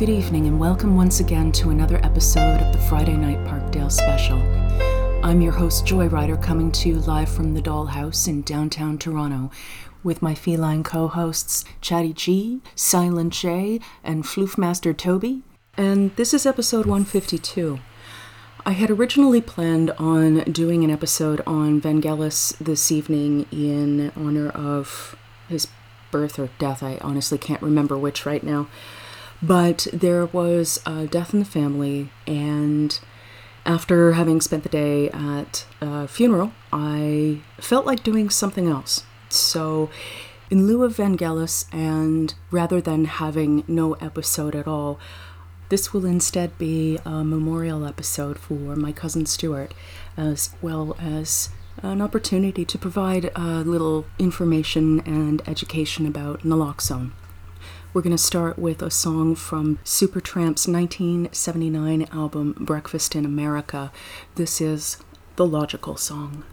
Good evening, and welcome once again to another episode of the Friday Night Parkdale Special. I'm your host, Joyrider, coming to you live from the Dollhouse in downtown Toronto with my feline co hosts, Chatty G, Silent J, and Floofmaster Toby. And this is episode 152. I had originally planned on doing an episode on Vangelis this evening in honor of his birth or death. I honestly can't remember which right now. But there was a death in the family, and after having spent the day at a funeral, I felt like doing something else. So, in lieu of Vangelis, and rather than having no episode at all, this will instead be a memorial episode for my cousin Stuart, as well as an opportunity to provide a little information and education about naloxone. We're going to start with a song from Supertramp's 1979 album Breakfast in America. This is The Logical Song.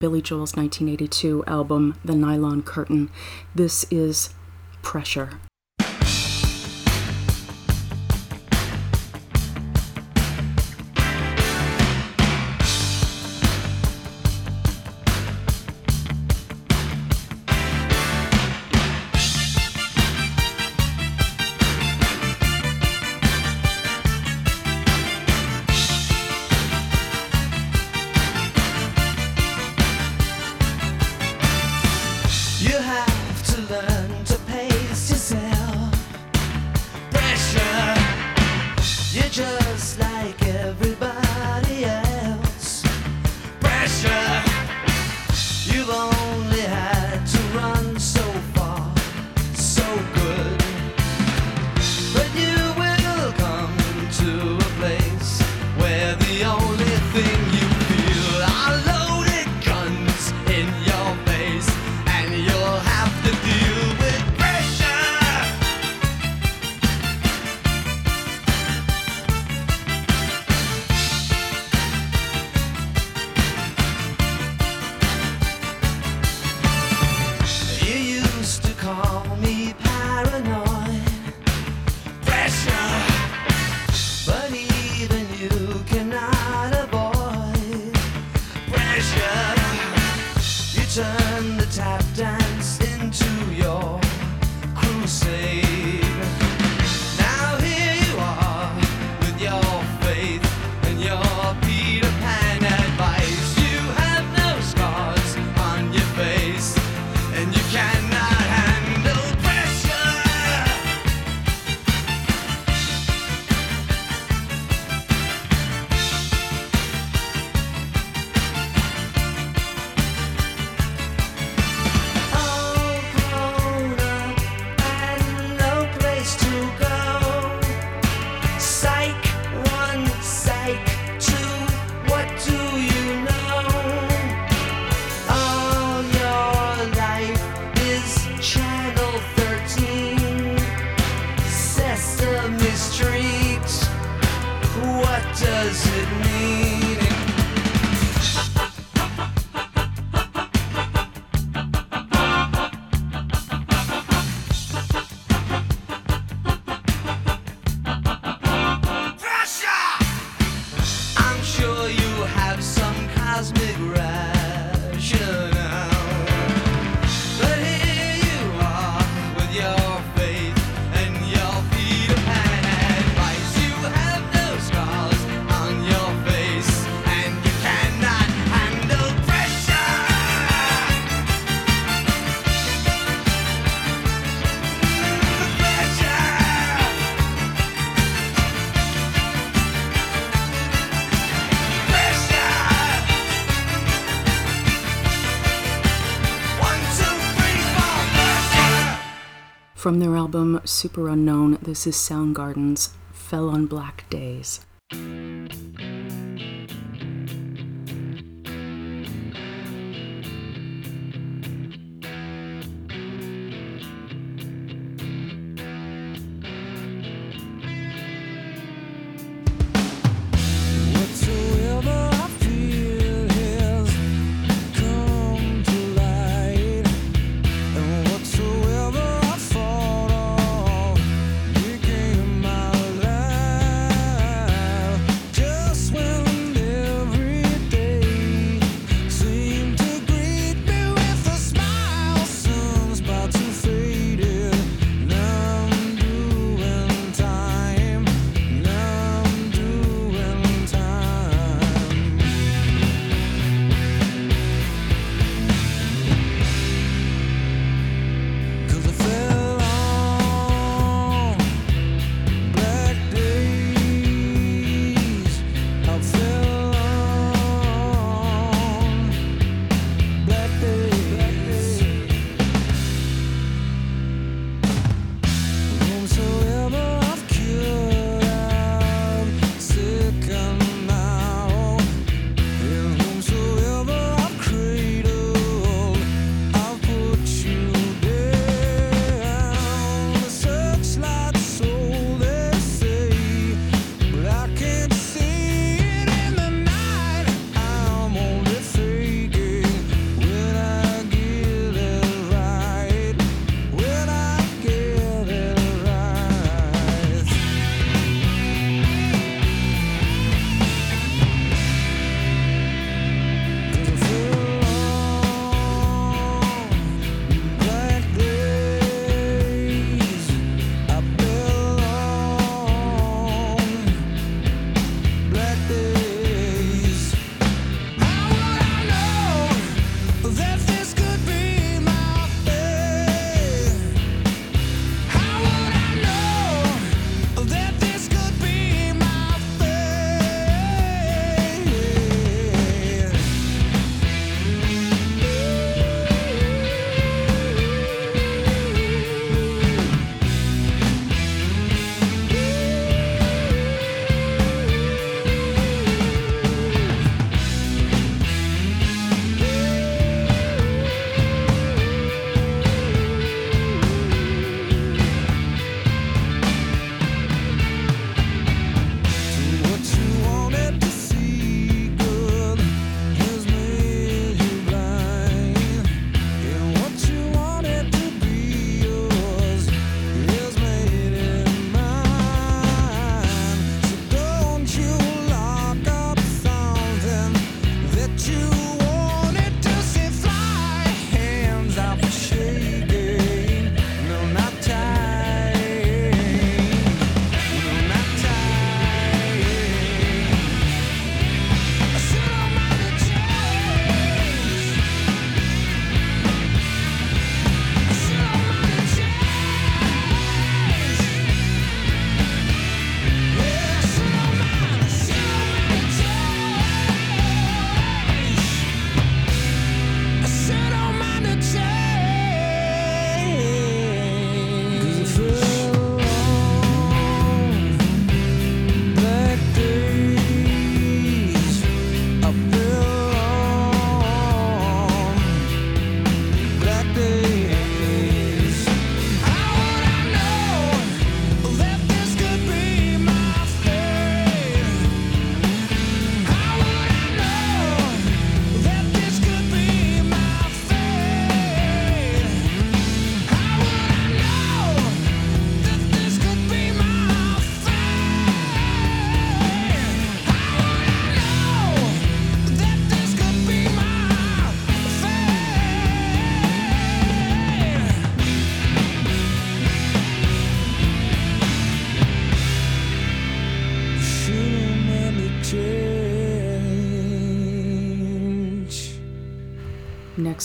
Billy Joel's 1982 album, The Nylon Curtain. This is Pressure. From their album Superunknown, this is Soundgarden's Fell on Black Days.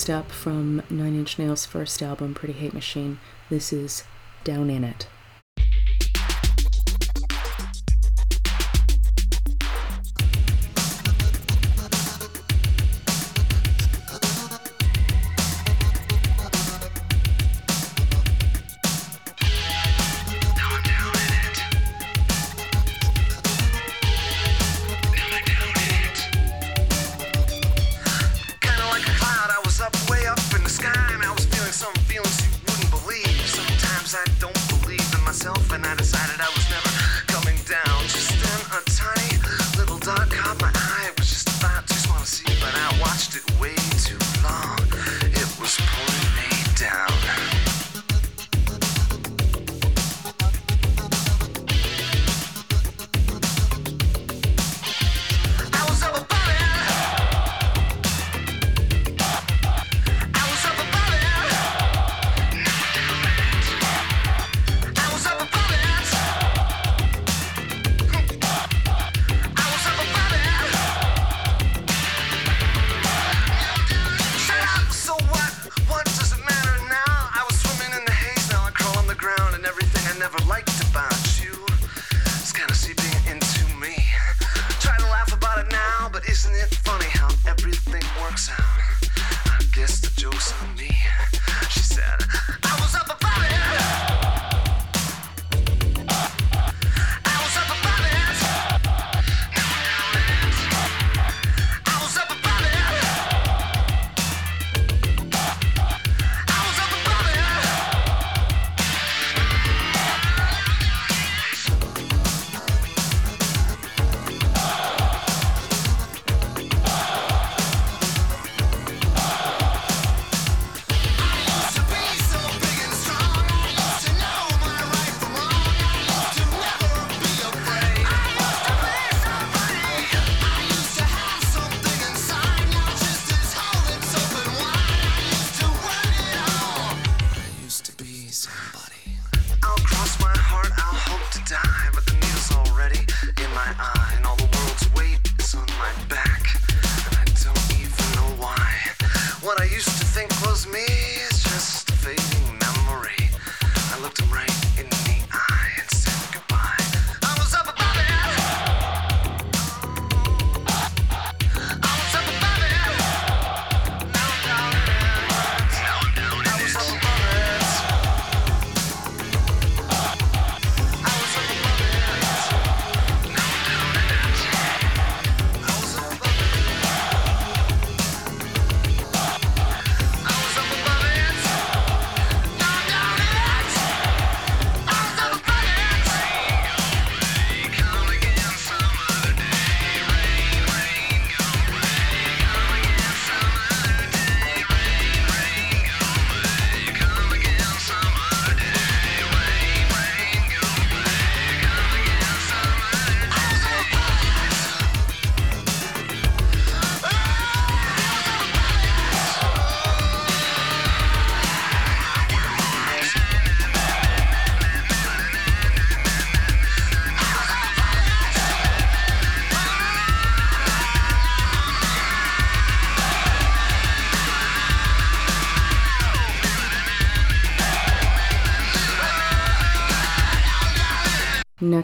Up from Nine Inch Nails' first album, Pretty Hate Machine, this is Down in It.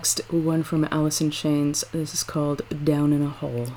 next one from Alice in Chains. This is called Down in a Hole.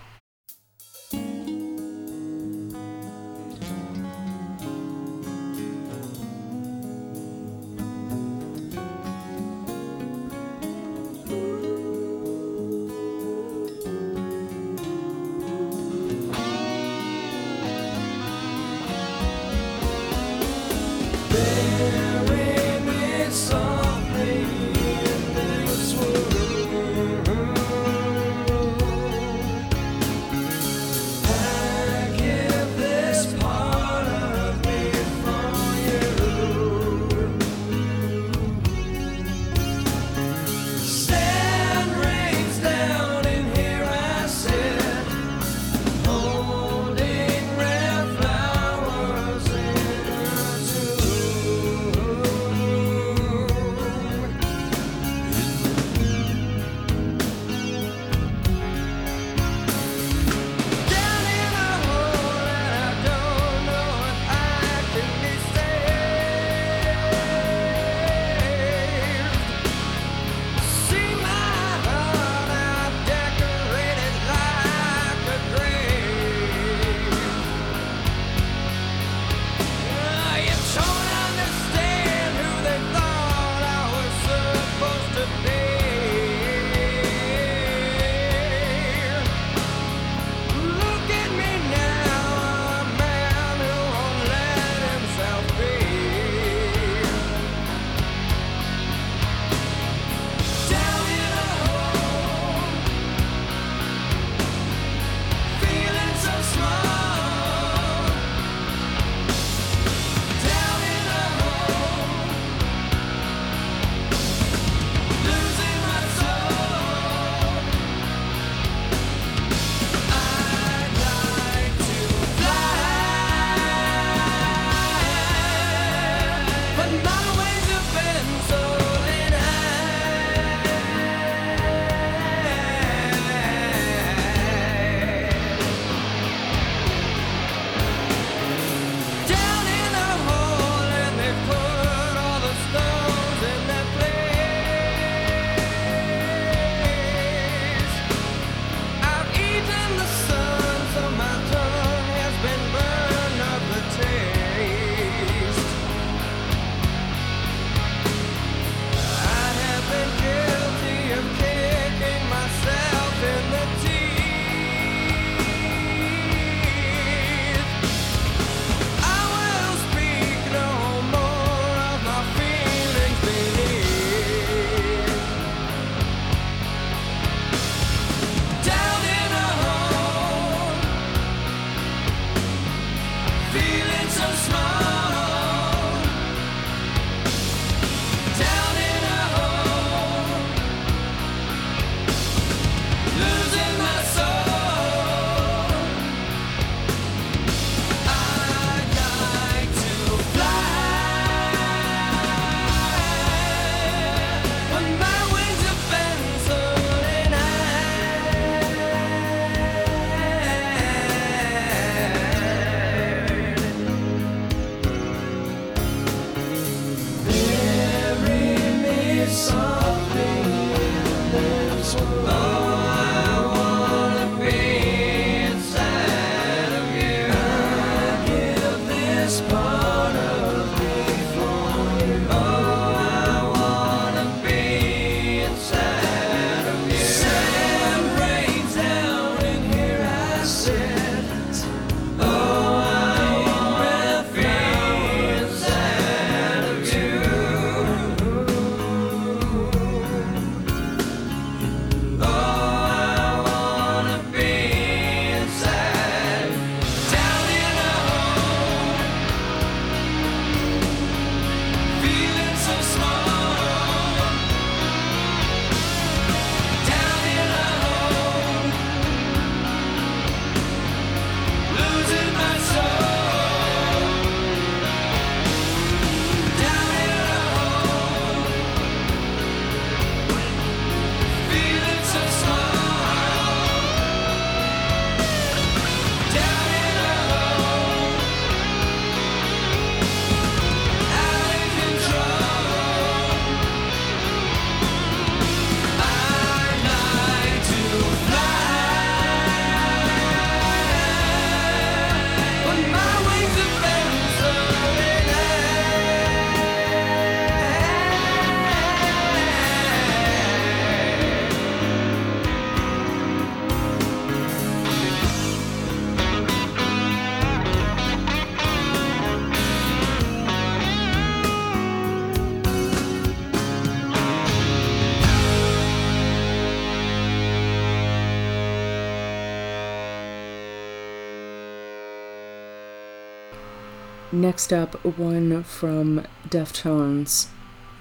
next up, one from Deftones.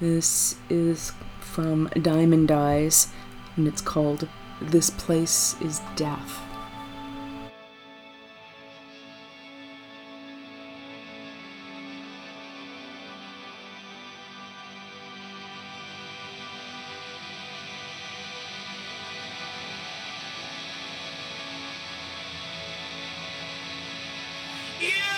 This is from Diamond Eyes, and it's called This Place is Death. Yeah!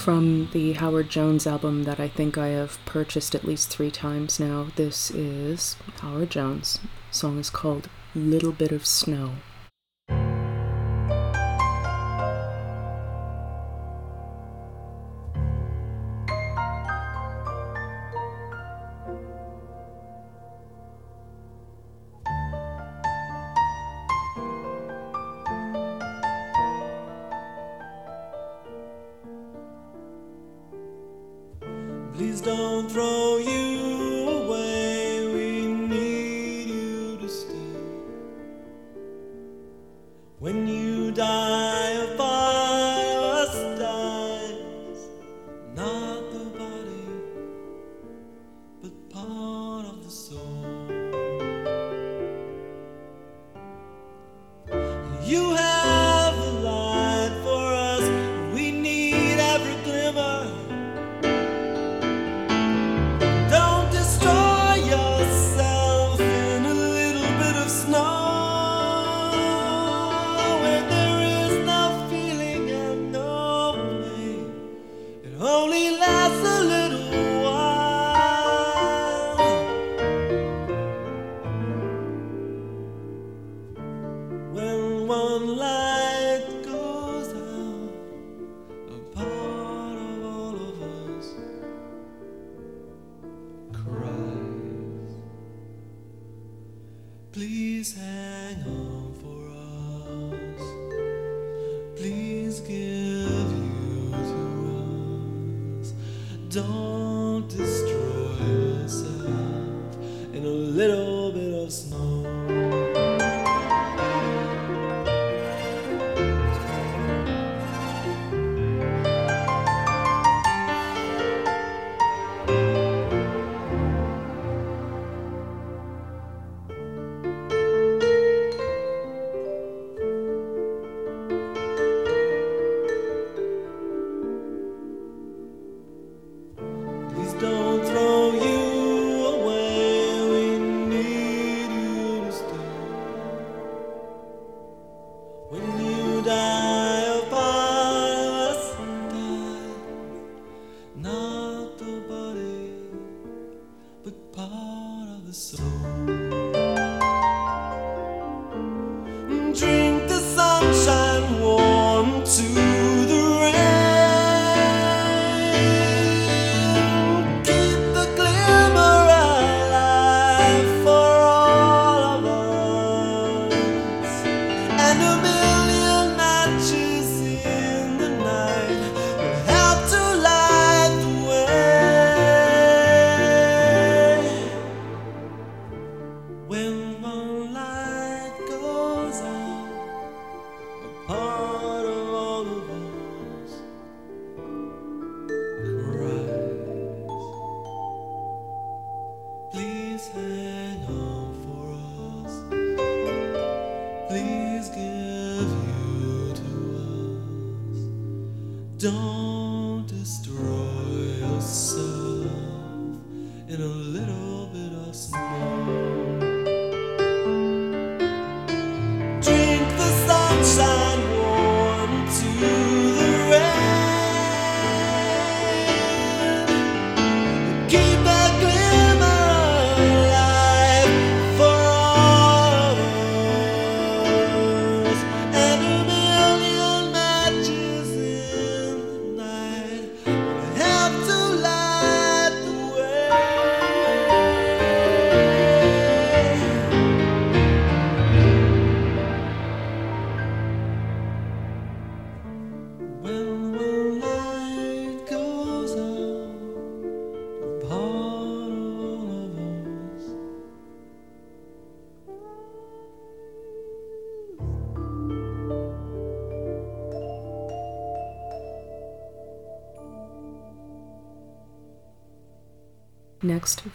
from the Howard Jones album that I think I have purchased at least three times now. This is Howard Jones. The song is called Little Bit of Snow.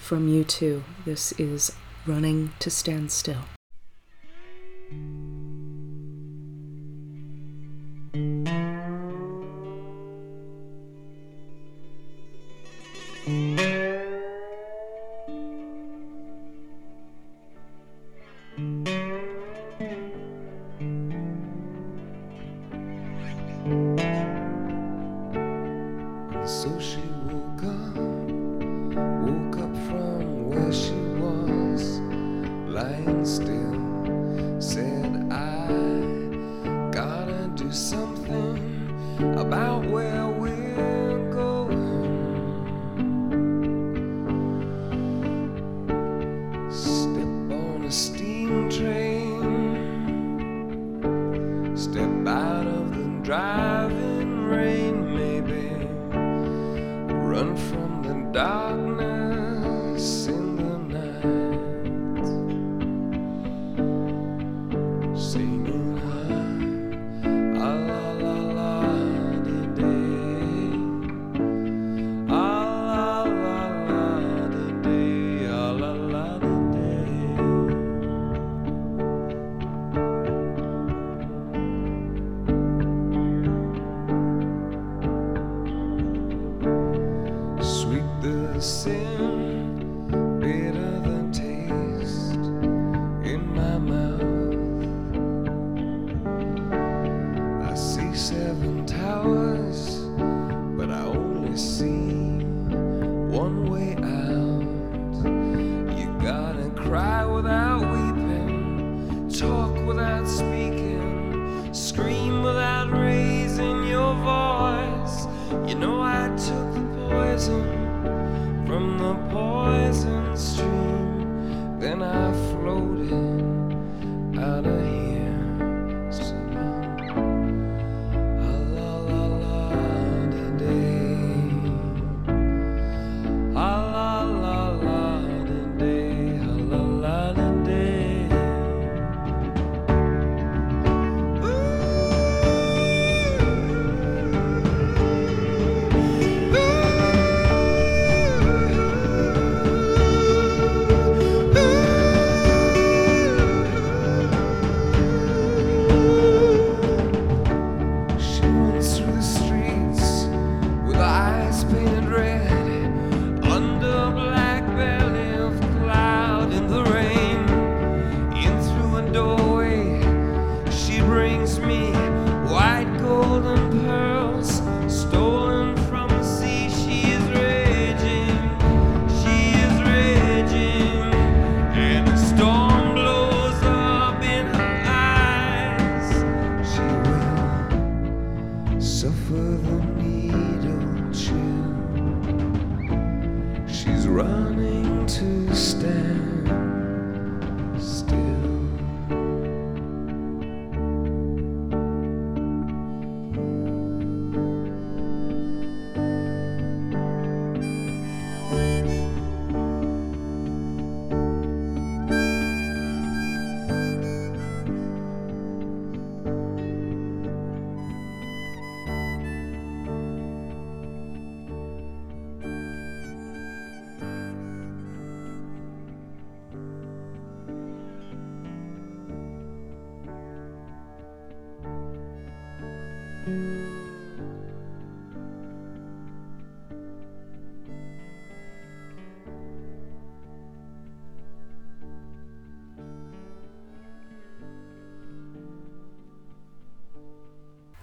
from you too. This is Running to Stand Still.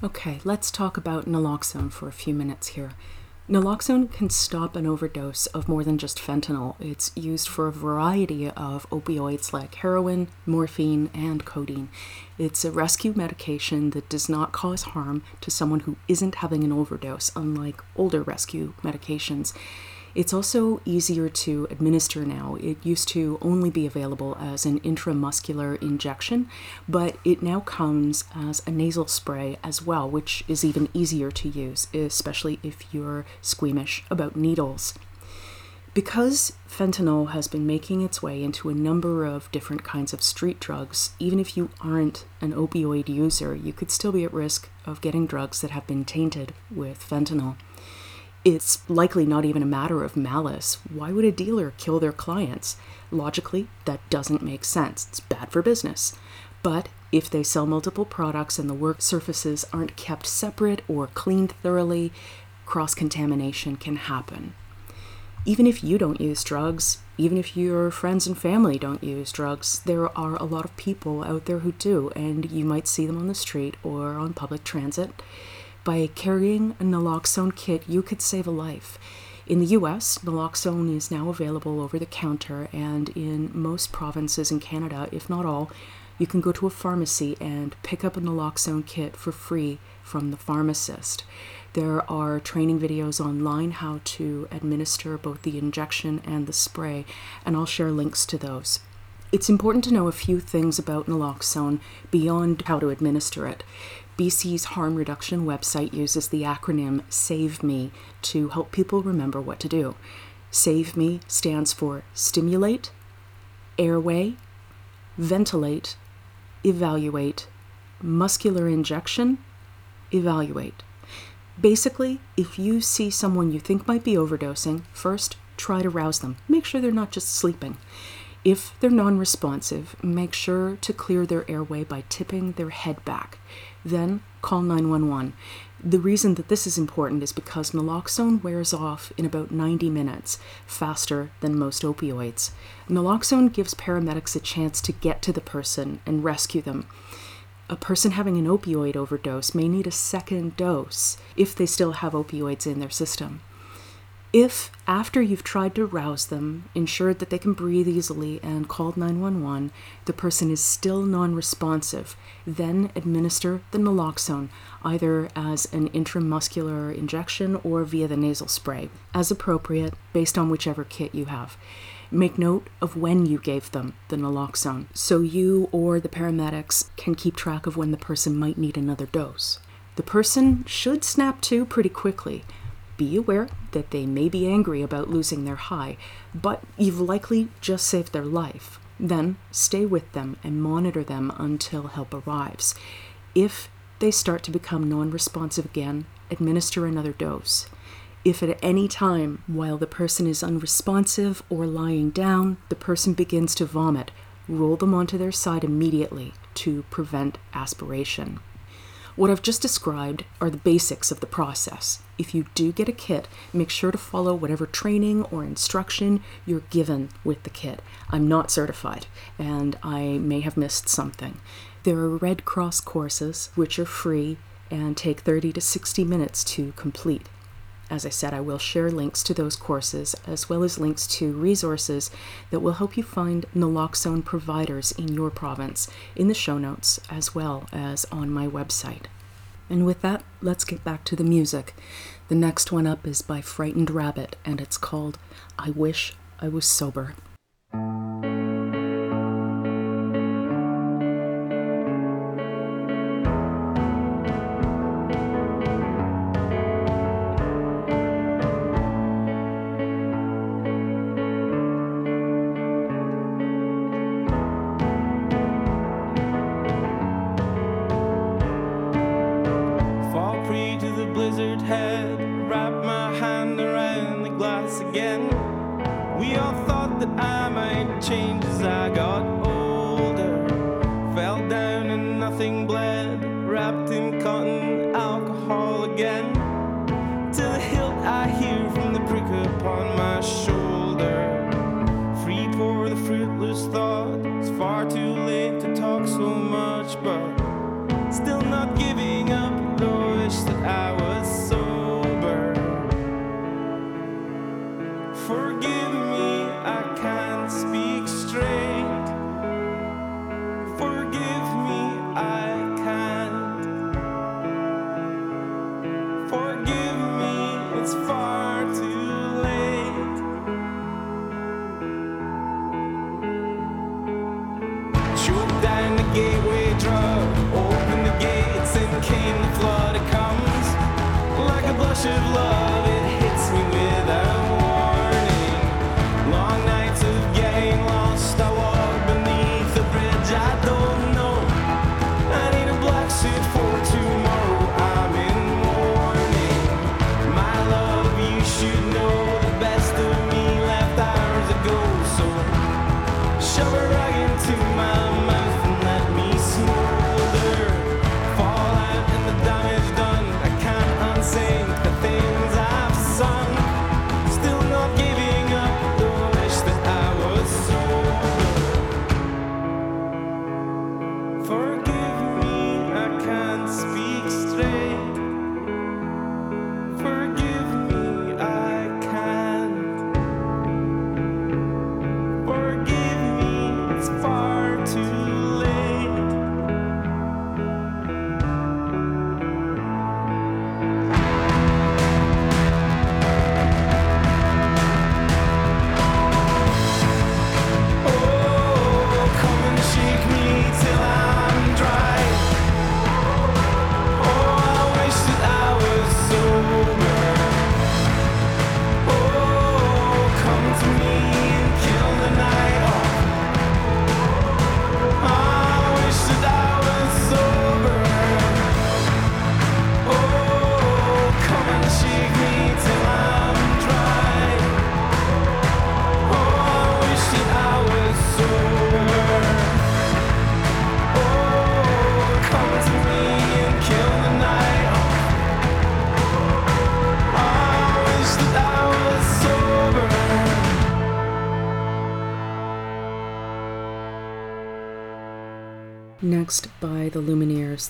Okay, let's talk about naloxone for a few minutes here. Naloxone can stop an overdose of more than just fentanyl. It's used for a variety of opioids like heroin, morphine, and codeine. It's a rescue medication that does not cause harm to someone who isn't having an overdose, unlike older rescue medications. It's also easier to administer now. It used to only be available as an intramuscular injection, but it now comes as a nasal spray as well, which is even easier to use, especially if you're squeamish about needles. Because fentanyl has been making its way into a number of different kinds of street drugs, even if you aren't an opioid user, you could still be at risk of getting drugs that have been tainted with fentanyl. It's likely not even a matter of malice. Why would a dealer kill their clients? Logically, that doesn't make sense. It's bad for business. But if they sell multiple products and the work surfaces aren't kept separate or cleaned thoroughly, cross contamination can happen. Even if you don't use drugs, even if your friends and family don't use drugs, there are a lot of people out there who do, and you might see them on the street or on public transit. By carrying a naloxone kit, you could save a life. In the US, naloxone is now available over the counter, and in most provinces in Canada, if not all, you can go to a pharmacy and pick up a naloxone kit for free from the pharmacist. There are training videos online how to administer both the injection and the spray, and I'll share links to those. It's important to know a few things about naloxone beyond how to administer it. BC's harm reduction website uses the acronym SAVE ME to help people remember what to do. SAVE ME stands for stimulate, airway, ventilate, evaluate, muscular injection, evaluate. Basically, if you see someone you think might be overdosing, first try to rouse them. Make sure they're not just sleeping. If they're non responsive, make sure to clear their airway by tipping their head back. Then call 911. The reason that this is important is because naloxone wears off in about 90 minutes, faster than most opioids. Naloxone gives paramedics a chance to get to the person and rescue them. A person having an opioid overdose may need a second dose if they still have opioids in their system. If, after you've tried to rouse them, ensured that they can breathe easily, and called 911, the person is still non responsive, then administer the naloxone, either as an intramuscular injection or via the nasal spray, as appropriate based on whichever kit you have. Make note of when you gave them the naloxone so you or the paramedics can keep track of when the person might need another dose. The person should snap to pretty quickly. Be aware that they may be angry about losing their high, but you've likely just saved their life. Then stay with them and monitor them until help arrives. If they start to become non responsive again, administer another dose. If at any time, while the person is unresponsive or lying down, the person begins to vomit, roll them onto their side immediately to prevent aspiration. What I've just described are the basics of the process. If you do get a kit, make sure to follow whatever training or instruction you're given with the kit. I'm not certified, and I may have missed something. There are Red Cross courses, which are free and take 30 to 60 minutes to complete. As I said, I will share links to those courses as well as links to resources that will help you find naloxone providers in your province in the show notes as well as on my website. And with that, let's get back to the music. The next one up is by Frightened Rabbit and it's called I Wish I Was Sober.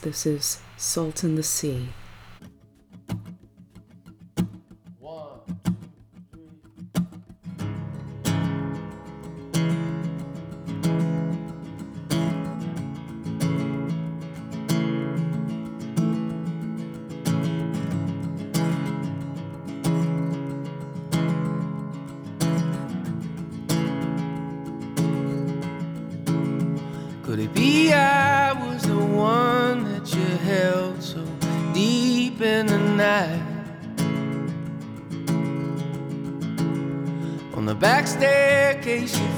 This is Salt and the Sea.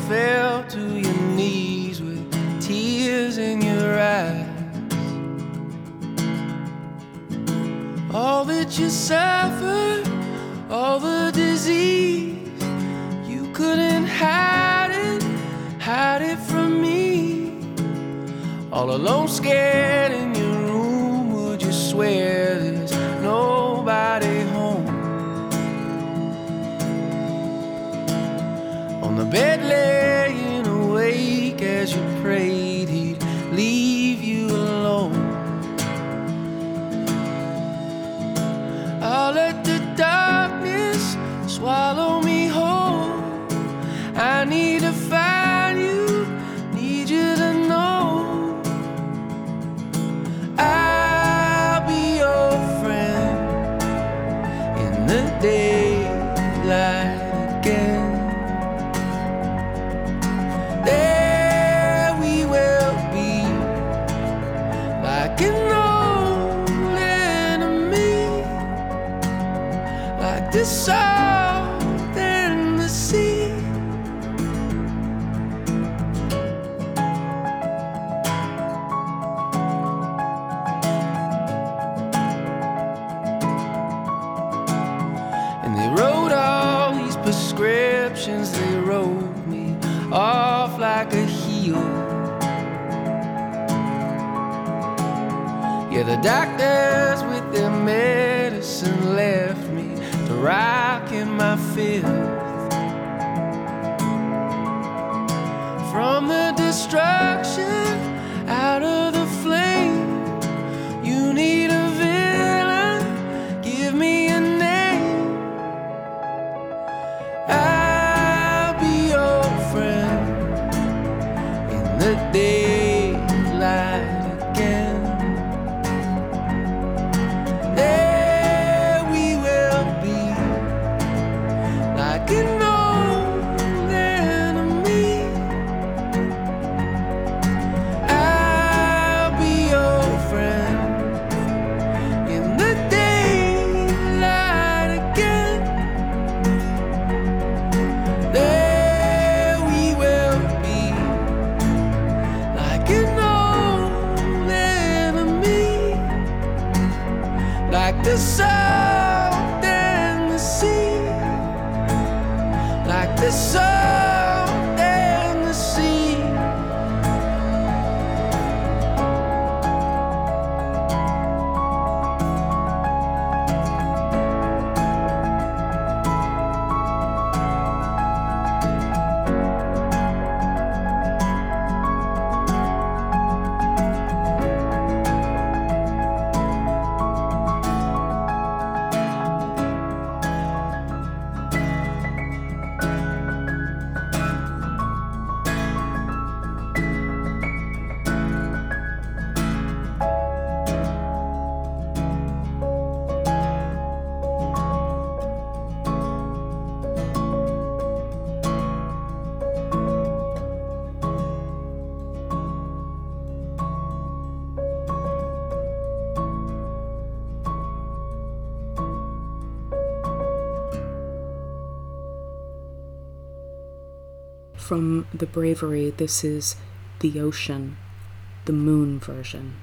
fail. from the bravery, this is the ocean, the moon version.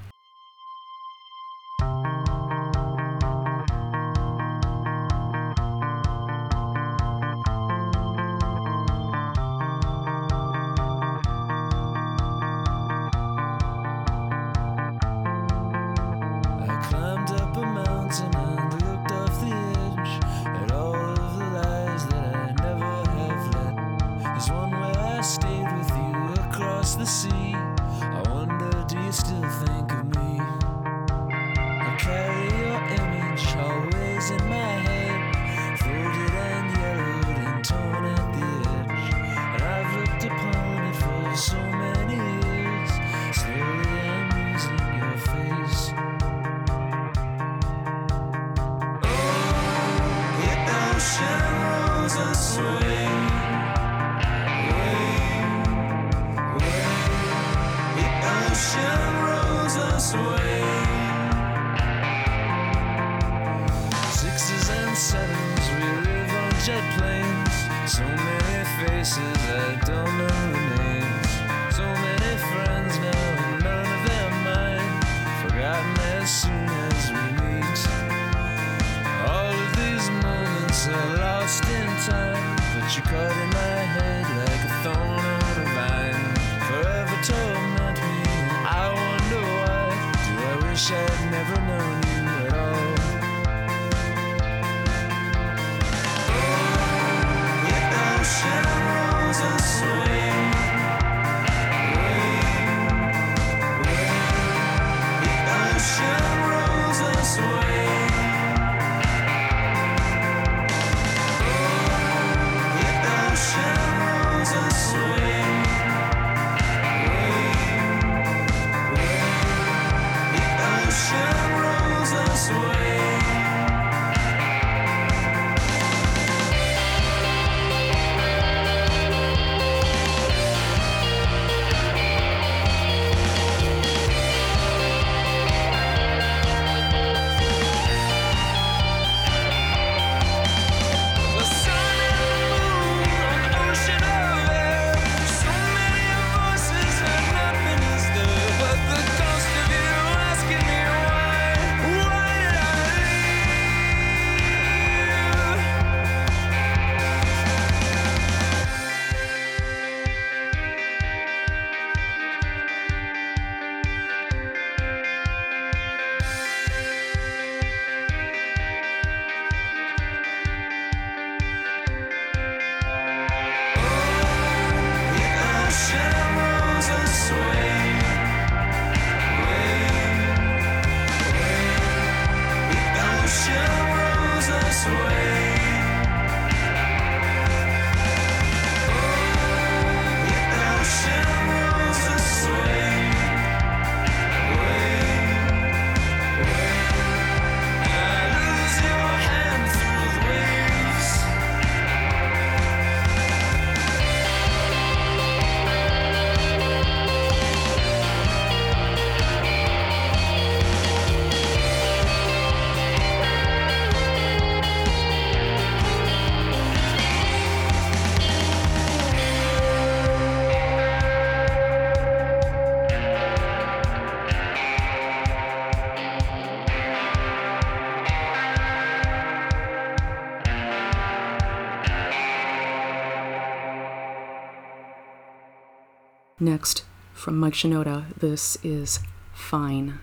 Next, from Mike Shinoda, this is Fine.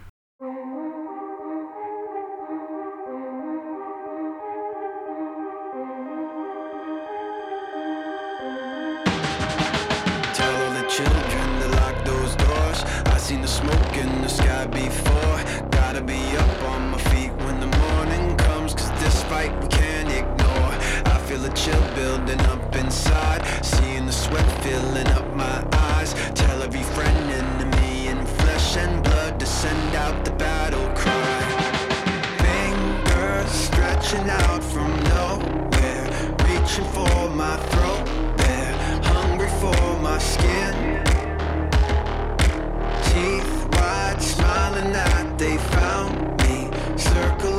before. Gotta be up on my feet when the morning comes, cause this fight chill building up inside. Seeing the sweat filling up my eyes. Tell every friend, enemy in flesh and blood To send out the battle cry. Fingers stretching out from nowhere. Reaching for my throat there. Hungry for my skin. Teeth wide smiling that they found me. Circling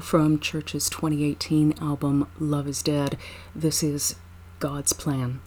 from CHVRCHES 2018 album Love is Dead. This is God's Plan.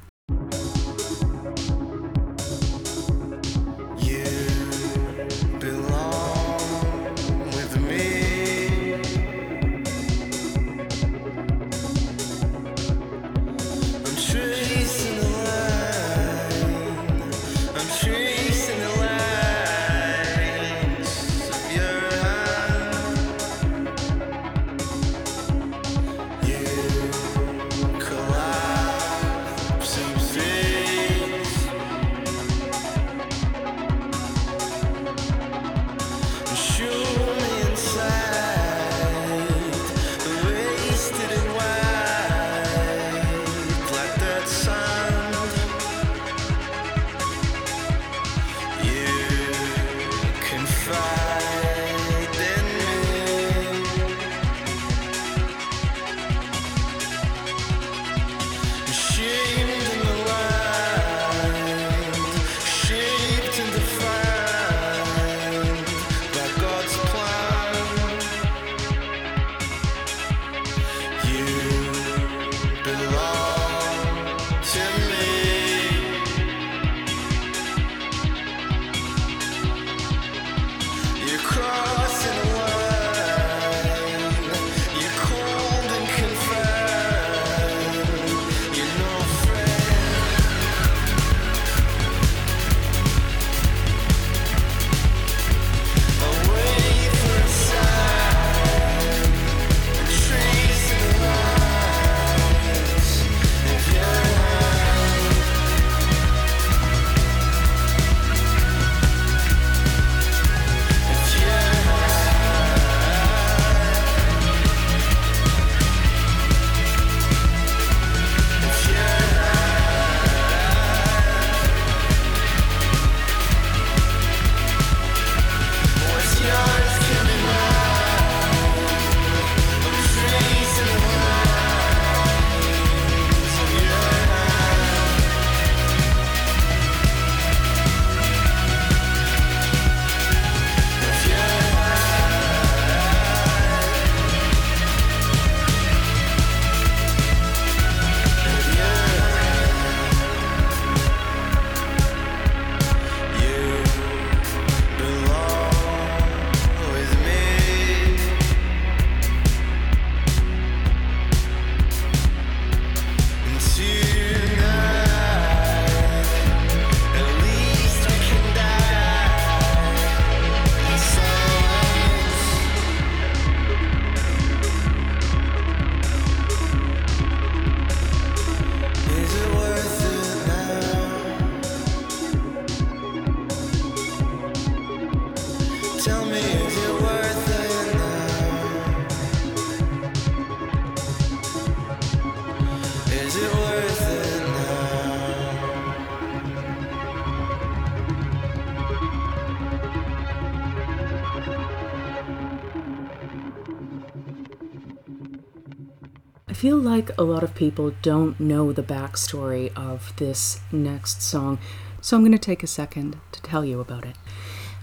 like a lot of people don't know the backstory of this next song, so I'm going to take a second to tell you about it.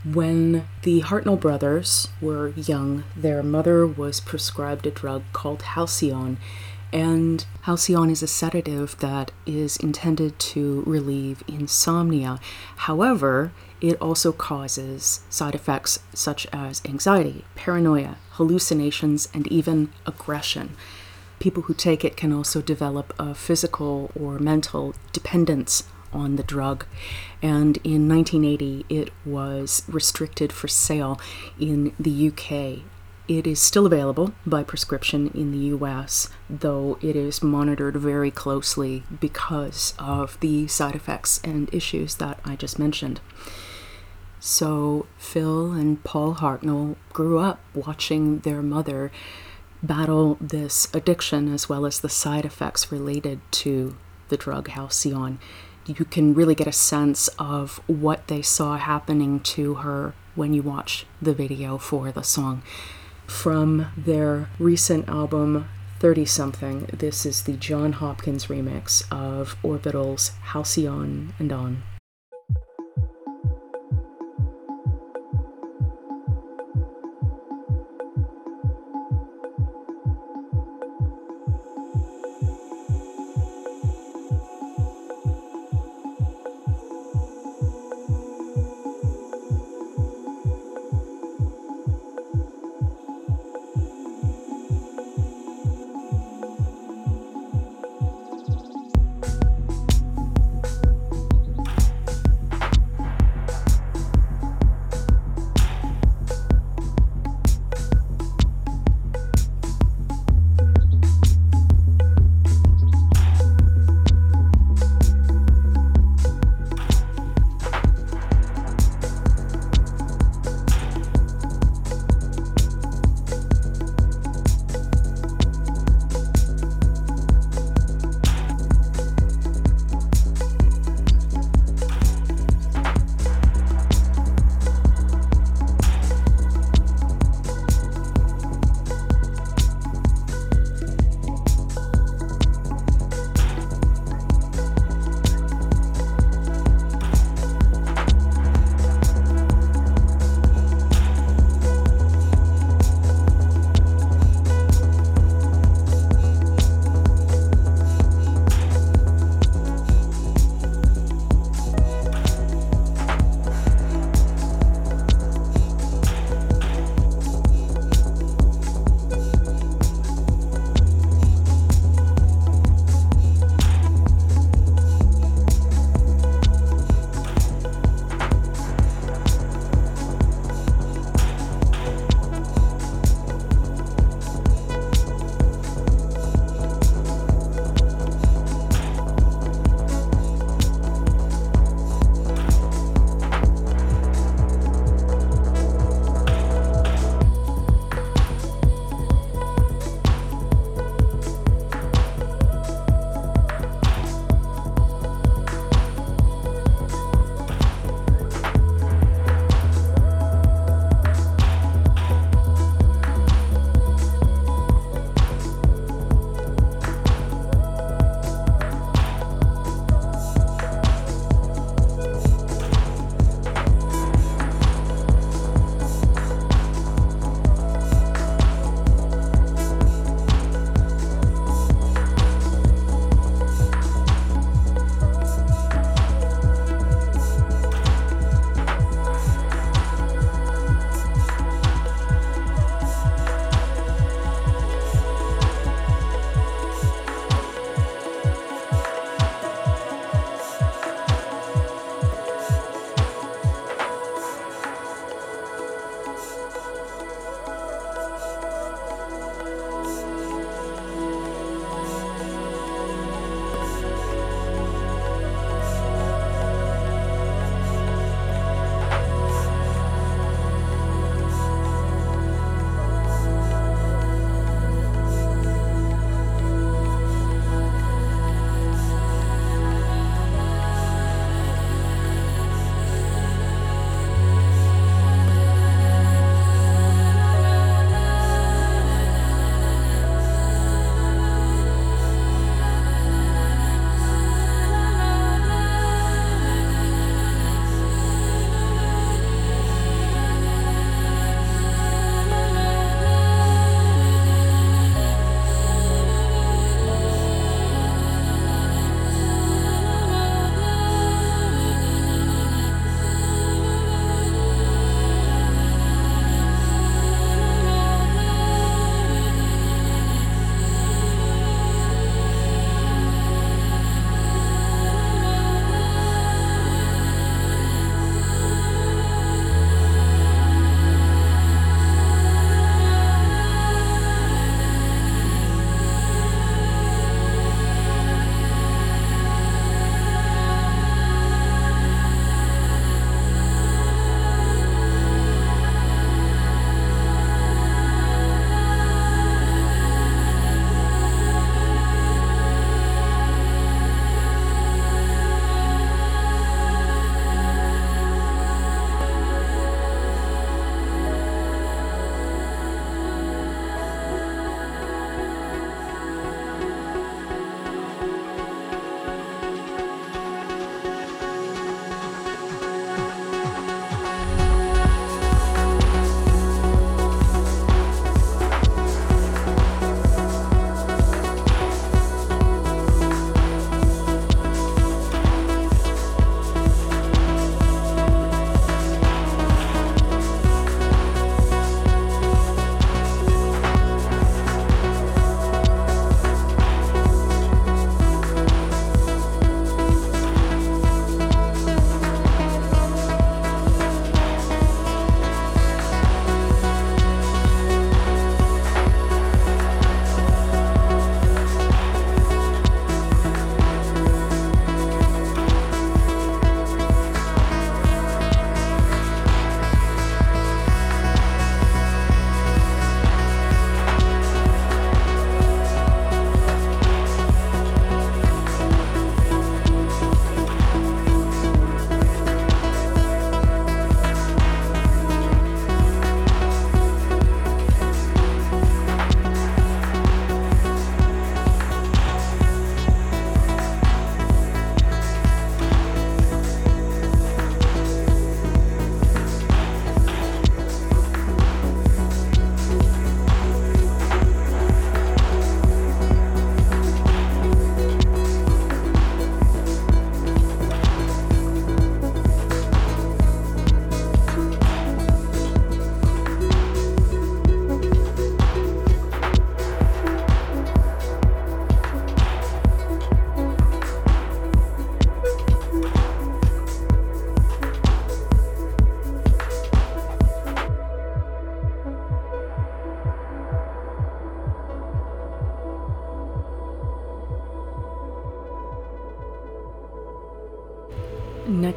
When the Hartnoll brothers were young, their mother was prescribed a drug called Halcion, and Halcion is a sedative that is intended to relieve insomnia. However, it also causes side effects such as anxiety, paranoia, hallucinations, and even aggression. People who take it can also develop a physical or mental dependence on the drug. And in 1980, it was restricted for sale in the UK. It is still available by prescription in the US, though it is monitored very closely because of the side effects and issues that I just mentioned. So, Phil and Paul Hartnoll grew up watching their mother battle this addiction as well as the side effects related to the drug Halcion. You can really get a sense of what they saw happening to her when you watch the video for the song. From their recent album 30 something, this is the Jon Hopkins remix of Orbital's Halcyon and On.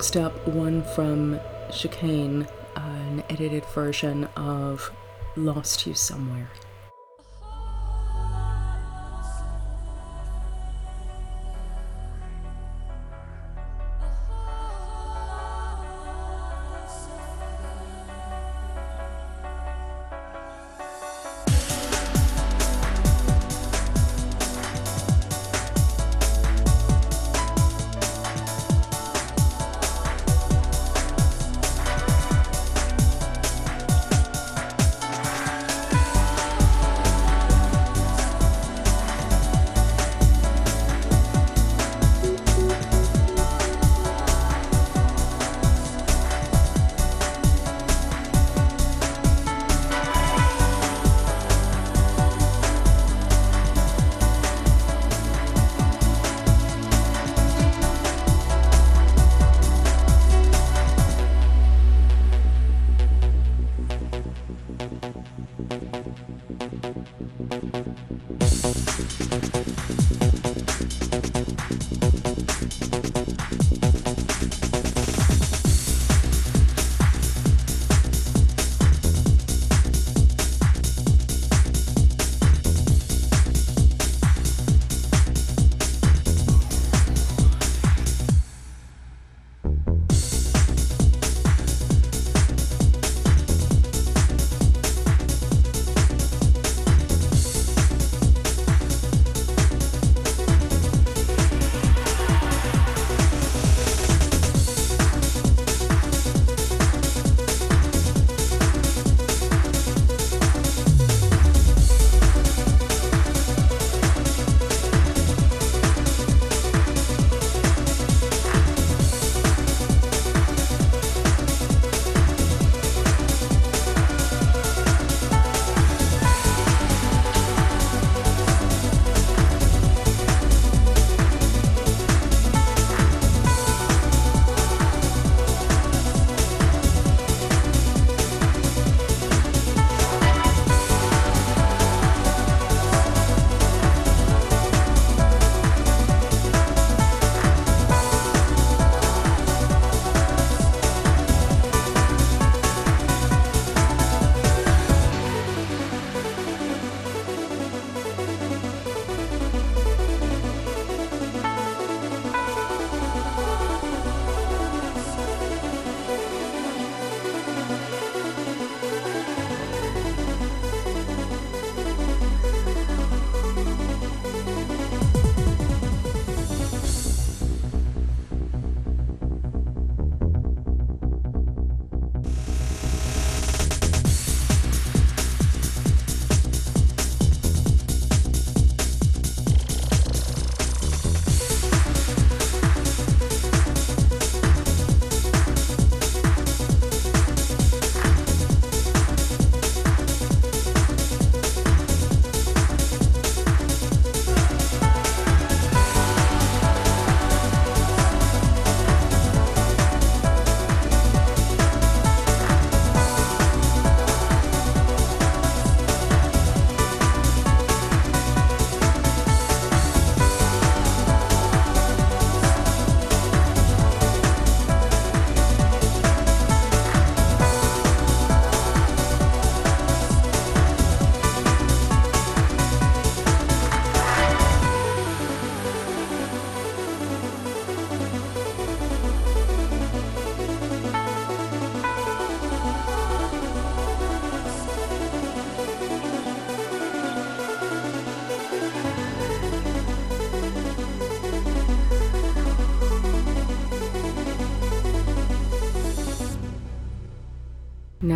Next up, one from Chicane, an edited version of Lost You Somewhere.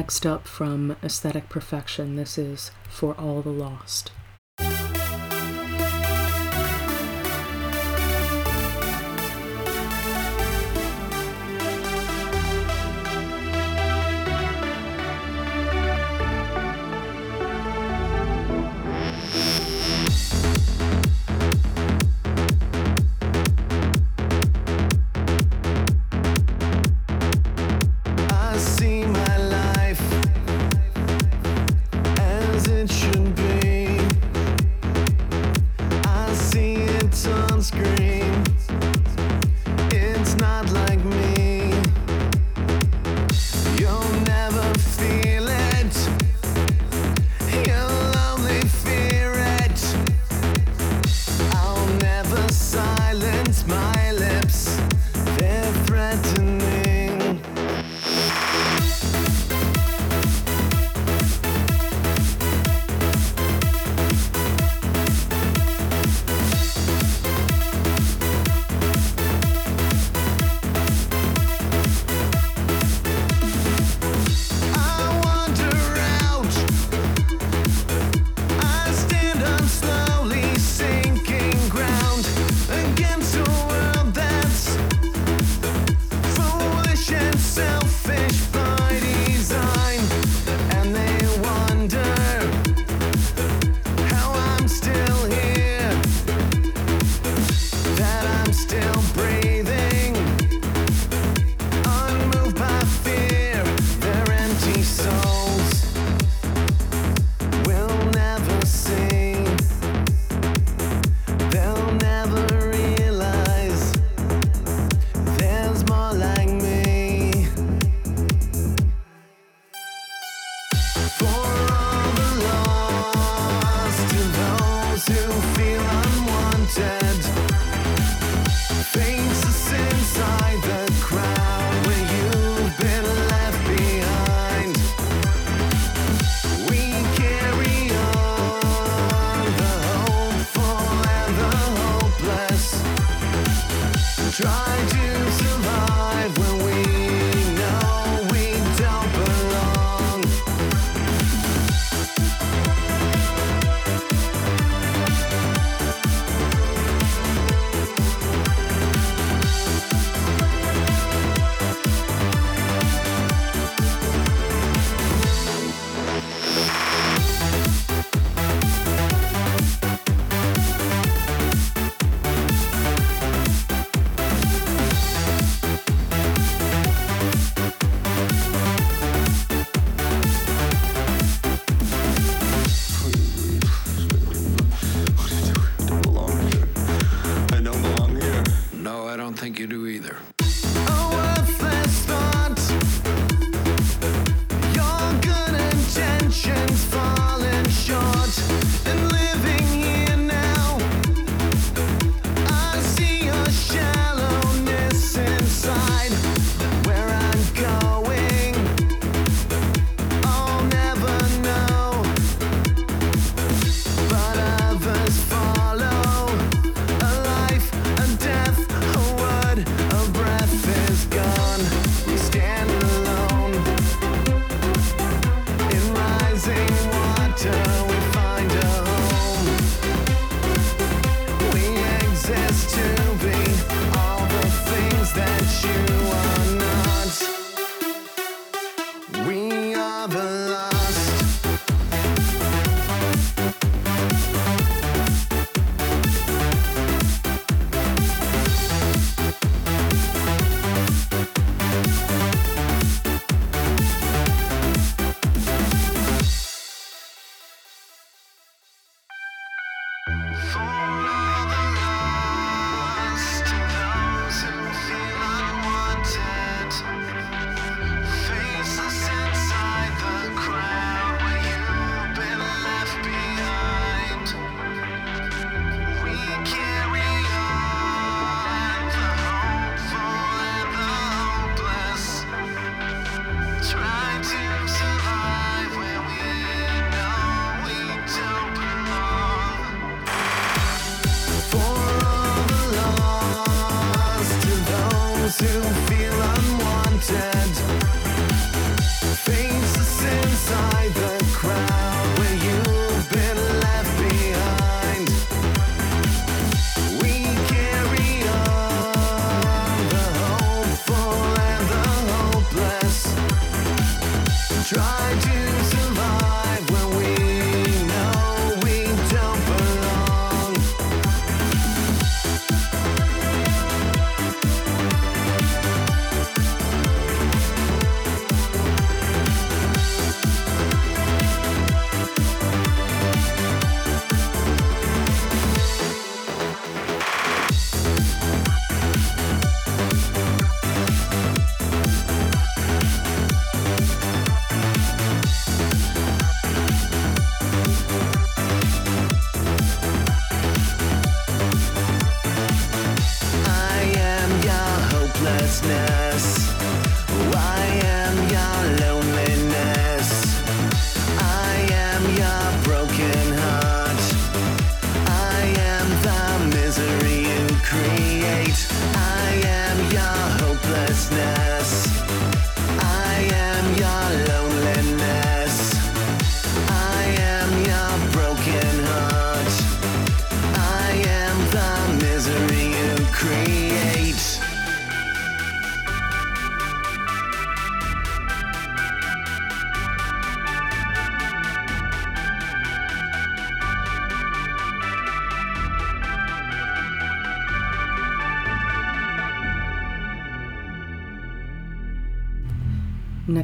Next up from Aesthetic Perfection, this is For All the Lost.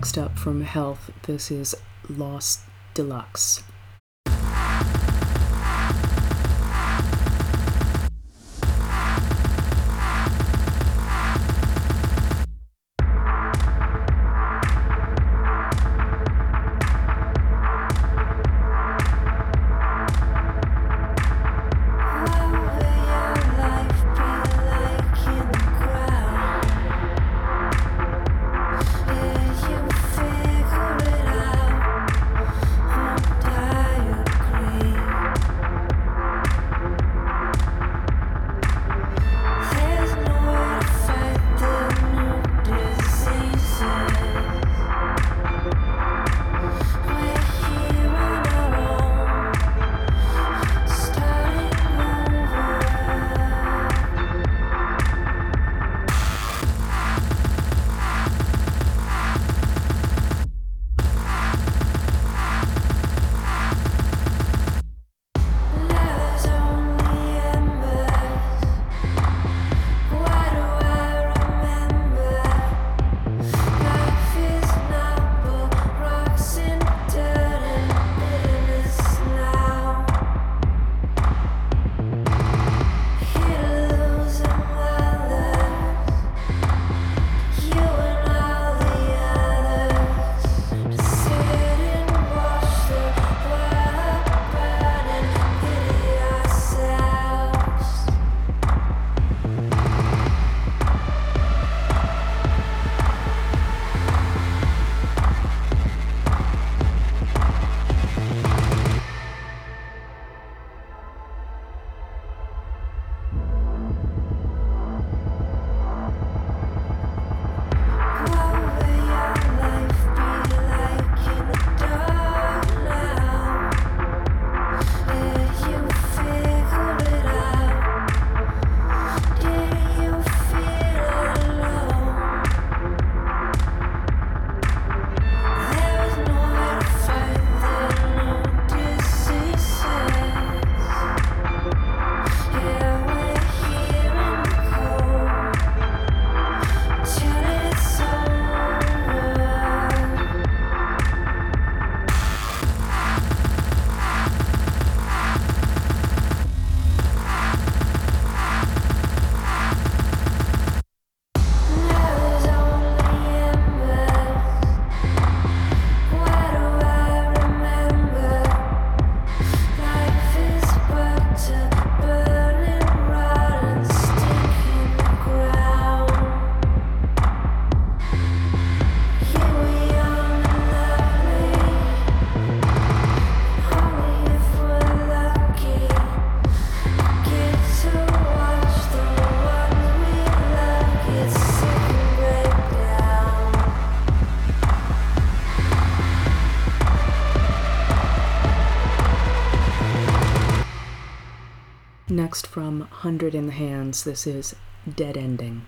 Next up from Health, this is Loss Deluxe. Next from 100 in the Hands, this is Dead Ending.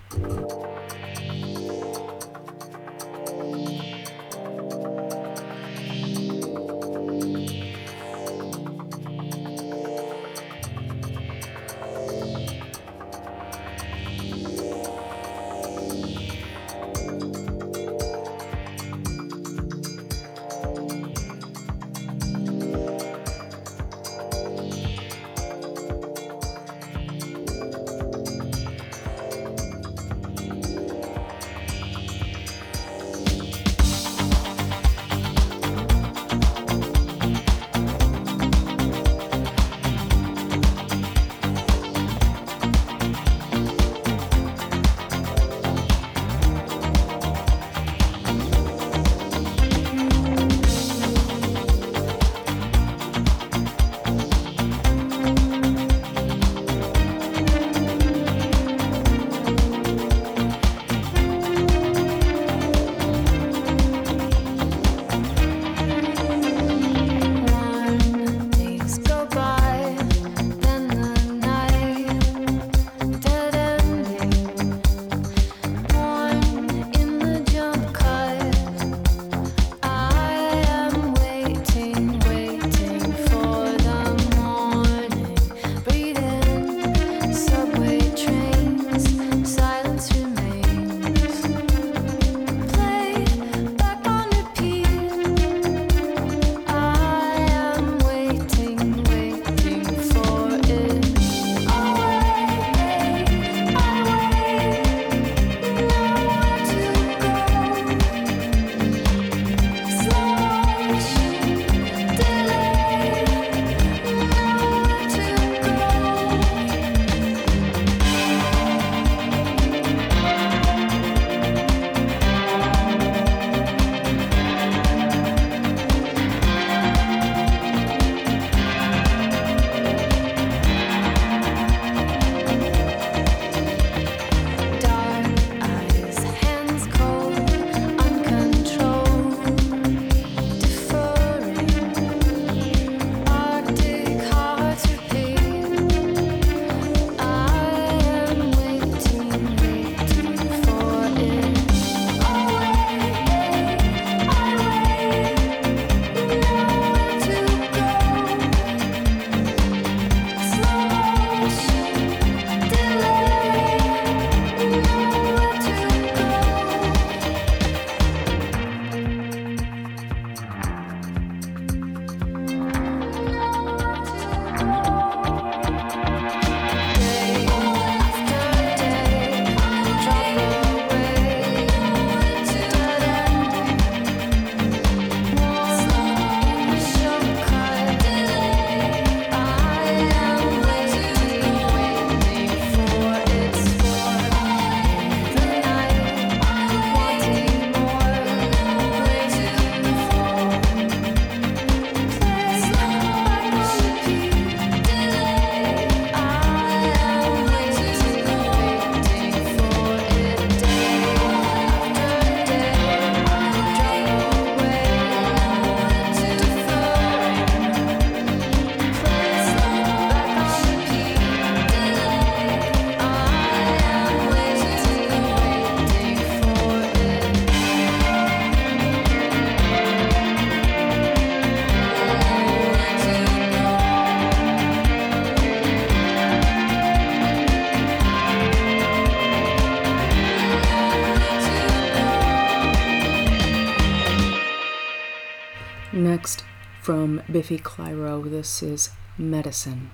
from Biffy Clyro. This is Medicine.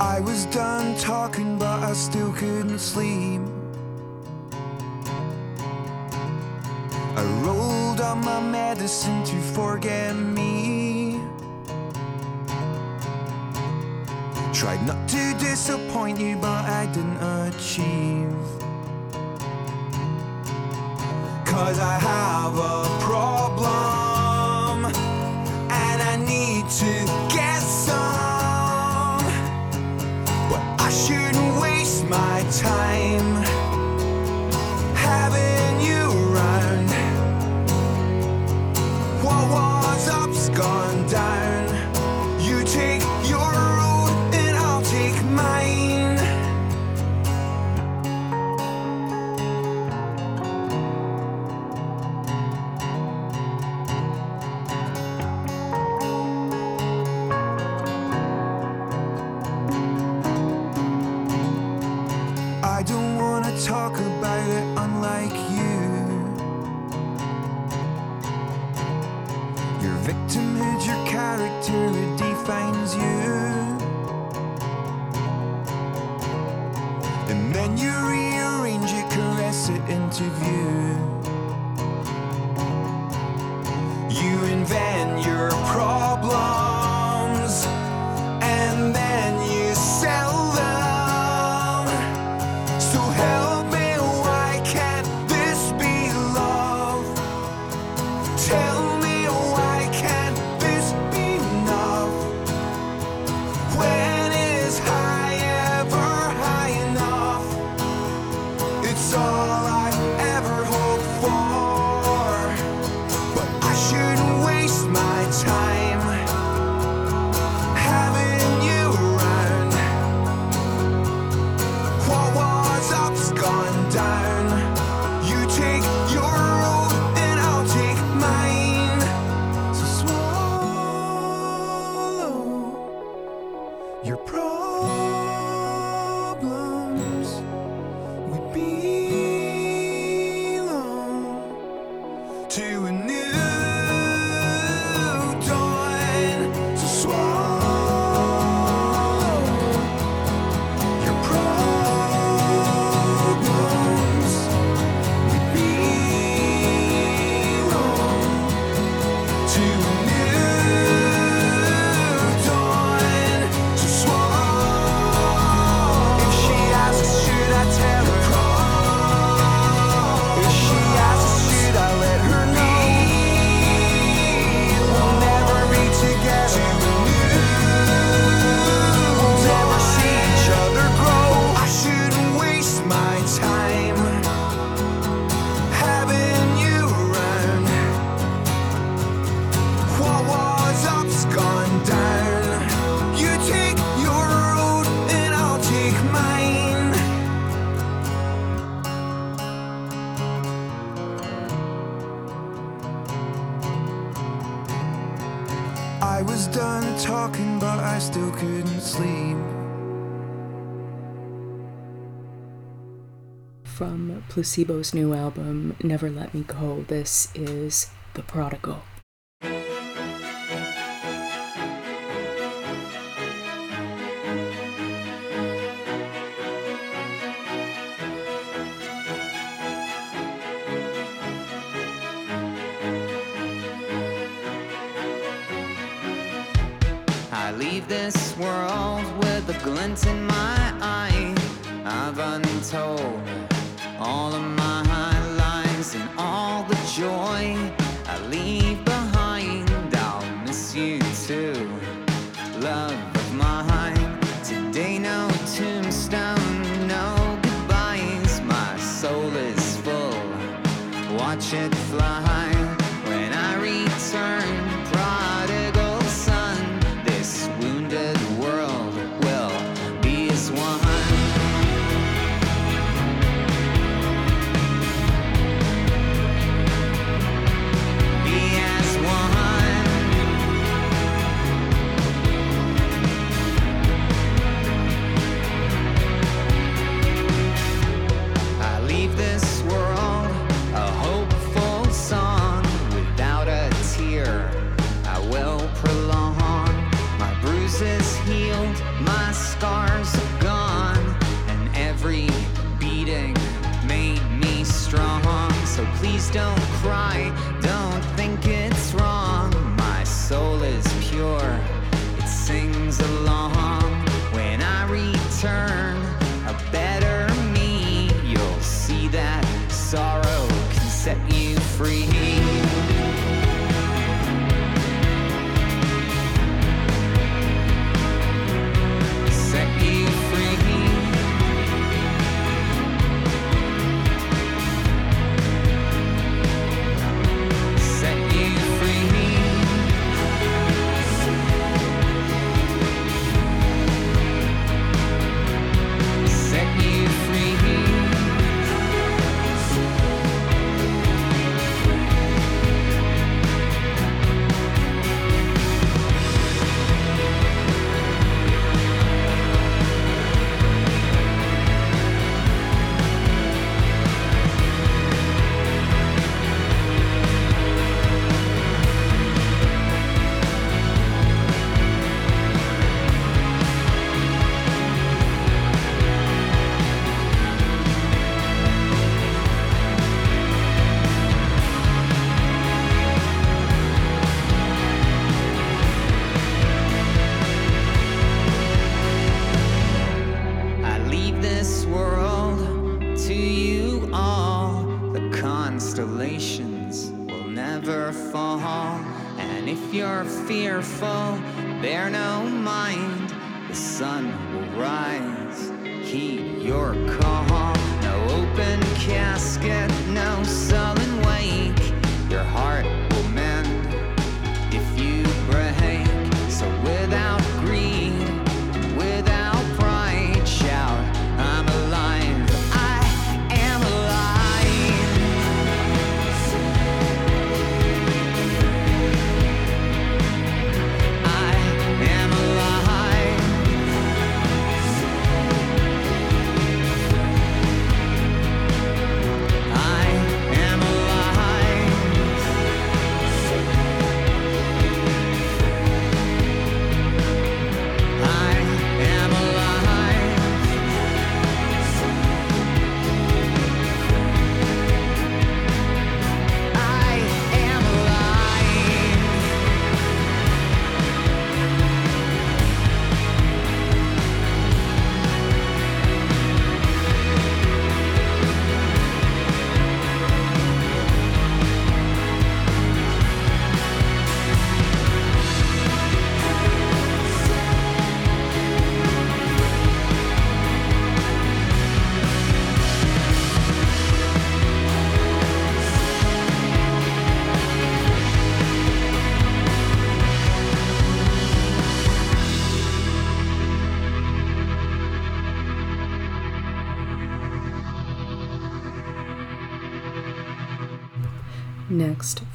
I was done talking, but I still couldn't sleep. I rolled on my medicine to forget me. Tried not to disappoint you, but I didn't achieve. Cause I have a problem, and I need to. Placebo's new album, Never Let Me Go. This is The Prodigal. this world with a glint in my eye. I've untold all of my highlights and all the joy.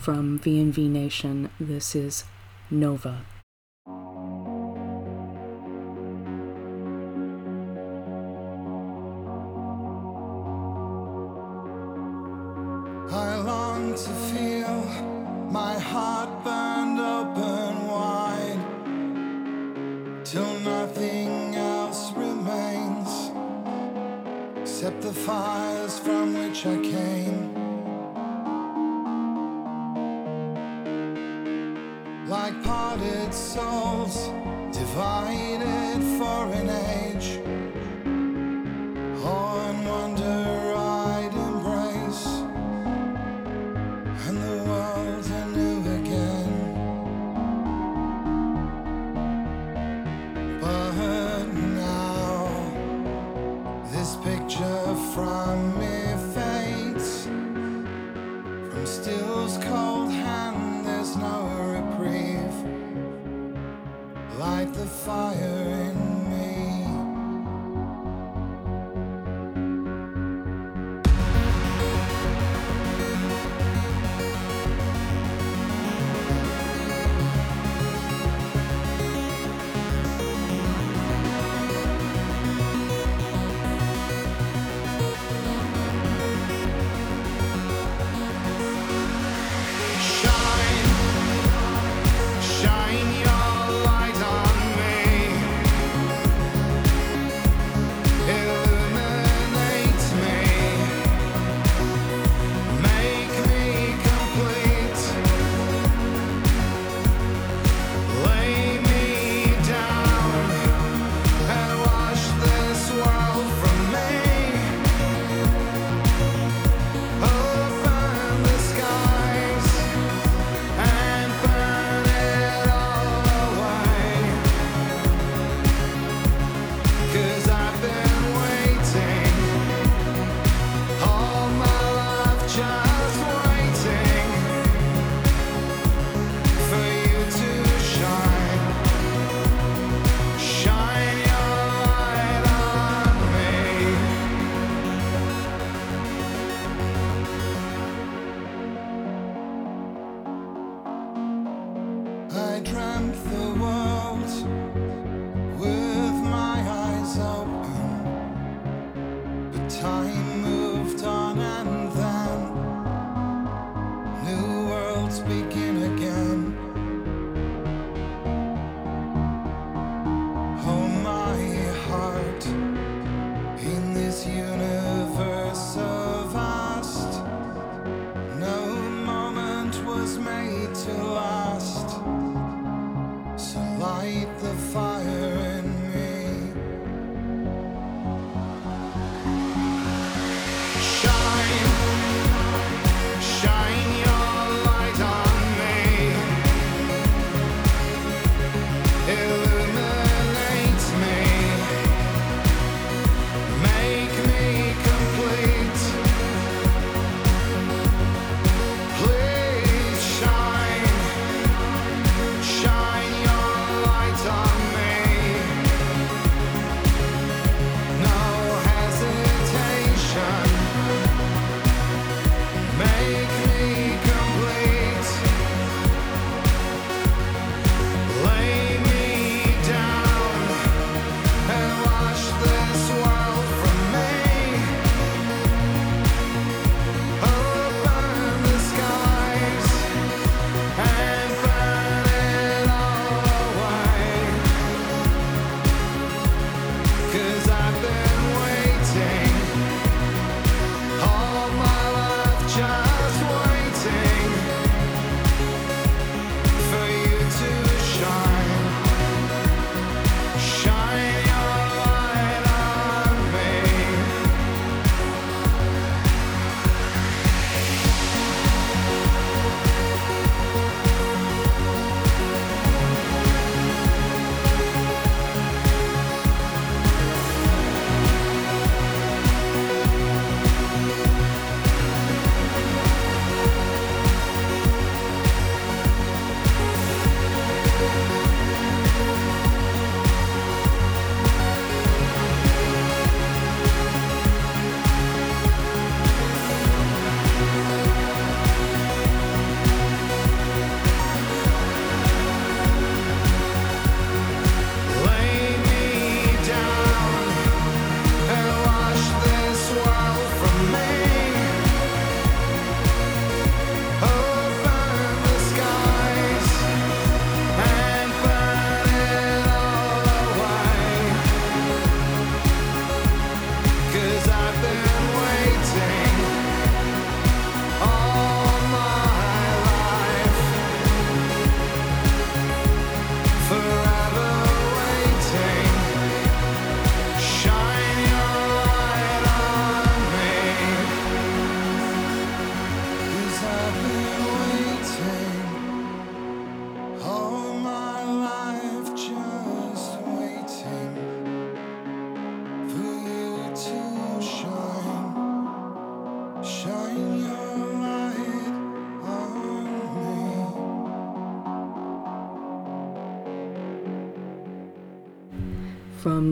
From VNV Nation, this is Nova.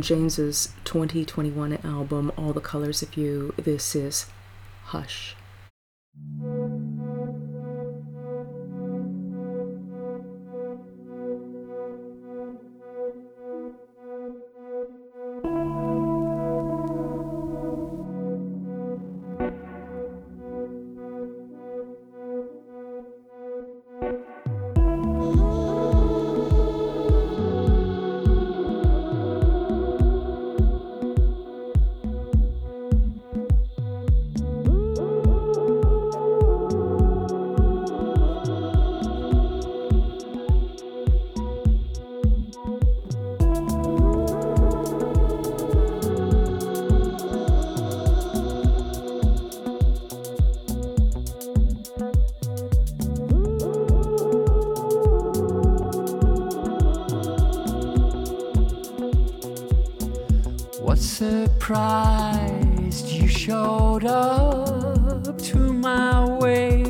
James's 2021 album All the Colors of You. This is Hush. What surprised you showed up to my way.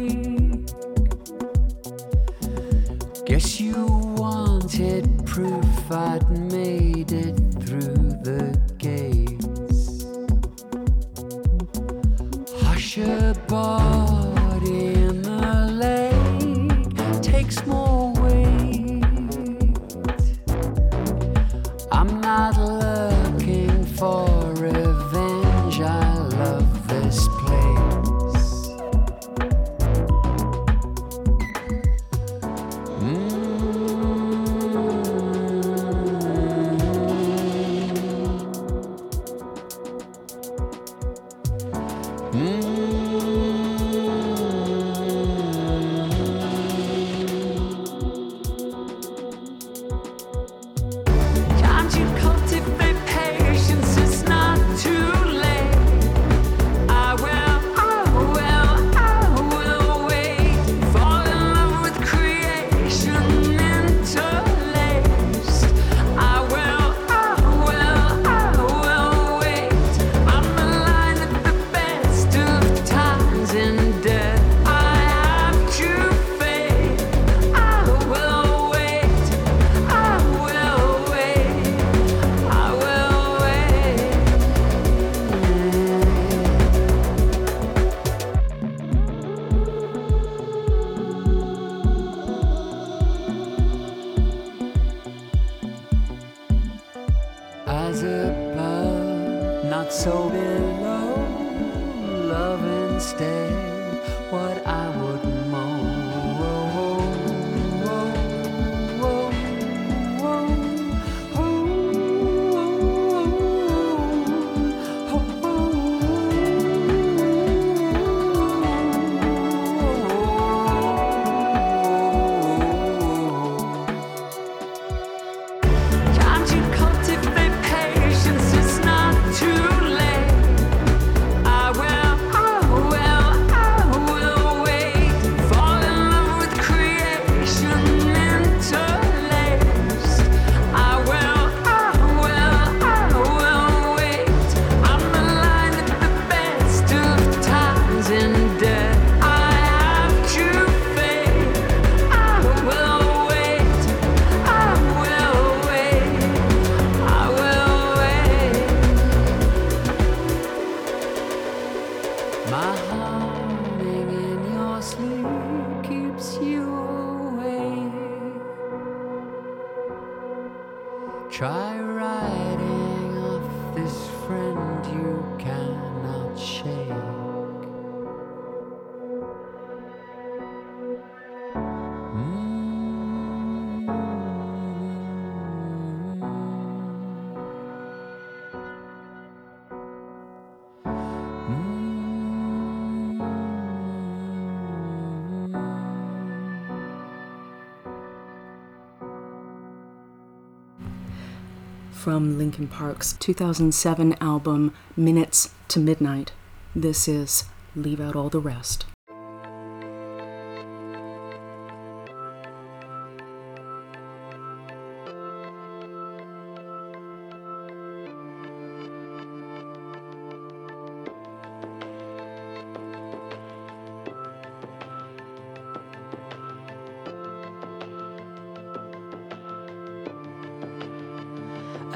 Park's 2007 album Minutes to Midnight. This is Leave Out All the Rest.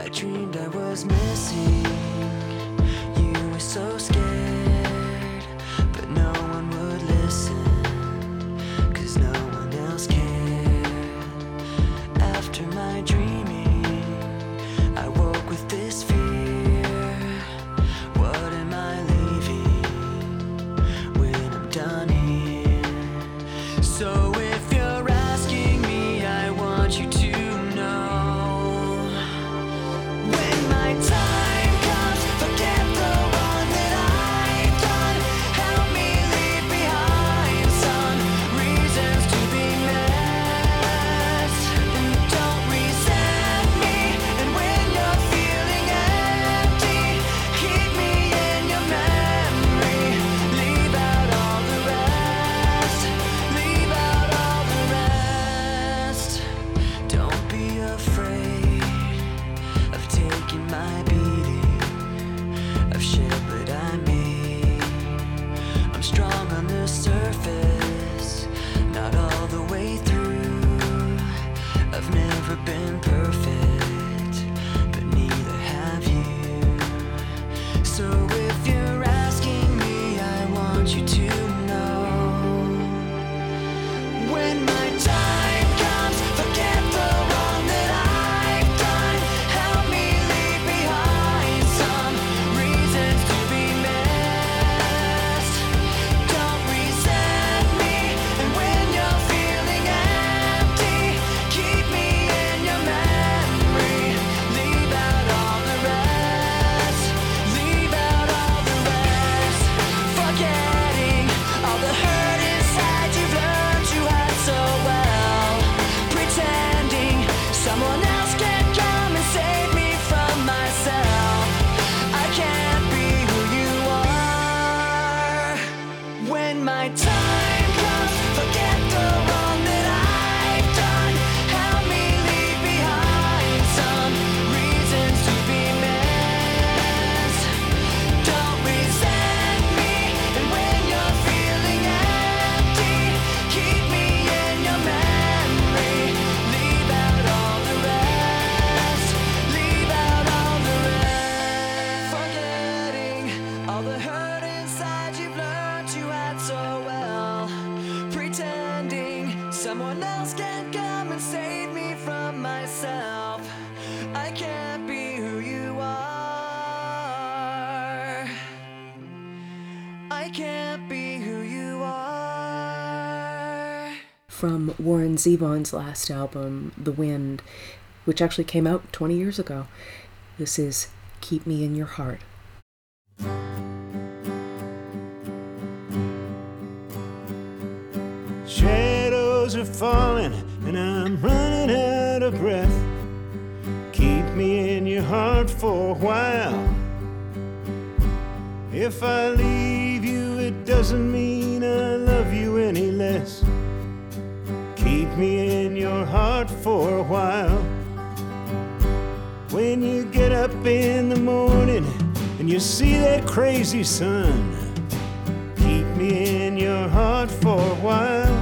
I dreamed I was missing. You were so scared. Warren Zevon's last album, The Wind, which actually came out 20 years ago. This is Keep Me in Your Heart. Shadows are falling and I'm running out of breath. Keep me in your heart for a while. If I leave, in the morning and you see that crazy sun, keep me in your heart for a while.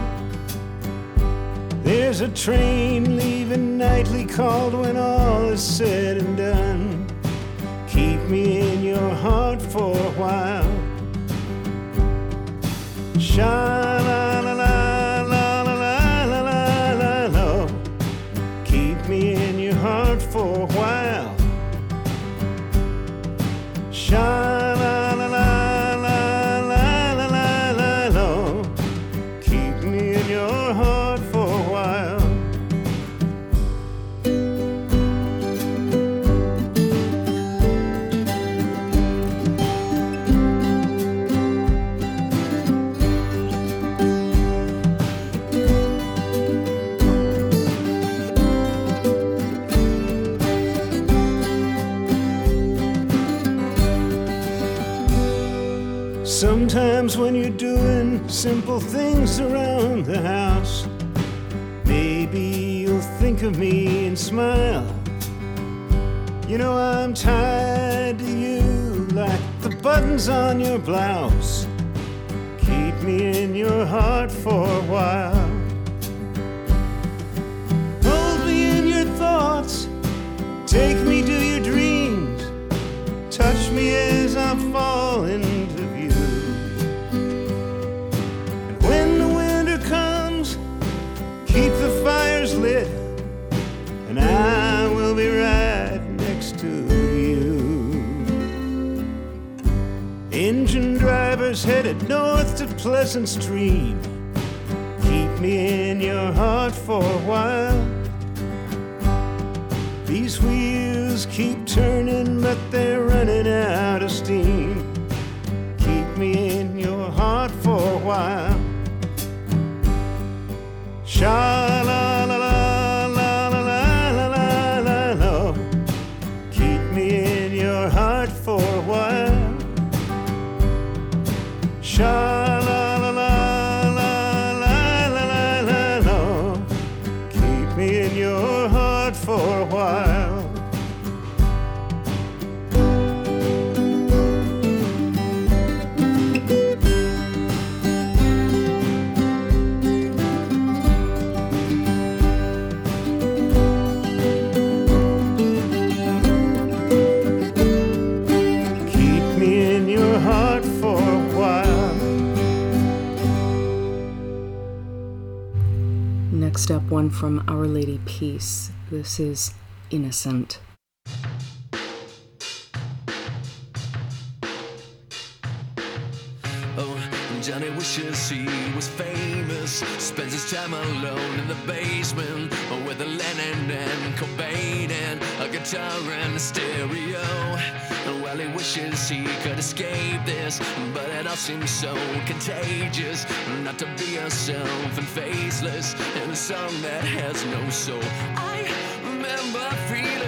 There's a train leaving nightly called when all is said and done. Keep me in your heart for a while. Shine simple things around the house. Maybe you'll think of me and smile. You know, I'm tied to you like the buttons on your blouse. Keep me in your heart for a while. Hold me in your thoughts, take me to your dreams, touch me as I'm falling cars headed north to Pleasant Stream. Keep me in your heart for a while. These wheels keep turning, but they're running out of steam. Keep me in your heart for a while. Sha show. Next up, one from Our Lady Peace. This is Innocent. Oh, Johnny wishes he was famous. Spends his time alone in the basement with a Lennon and Cobain and a guitar and a stereo. While he wishes he could escape this, but it all seems so contagious. Not to be yourself and faceless in a song that has no soul. I remember feeling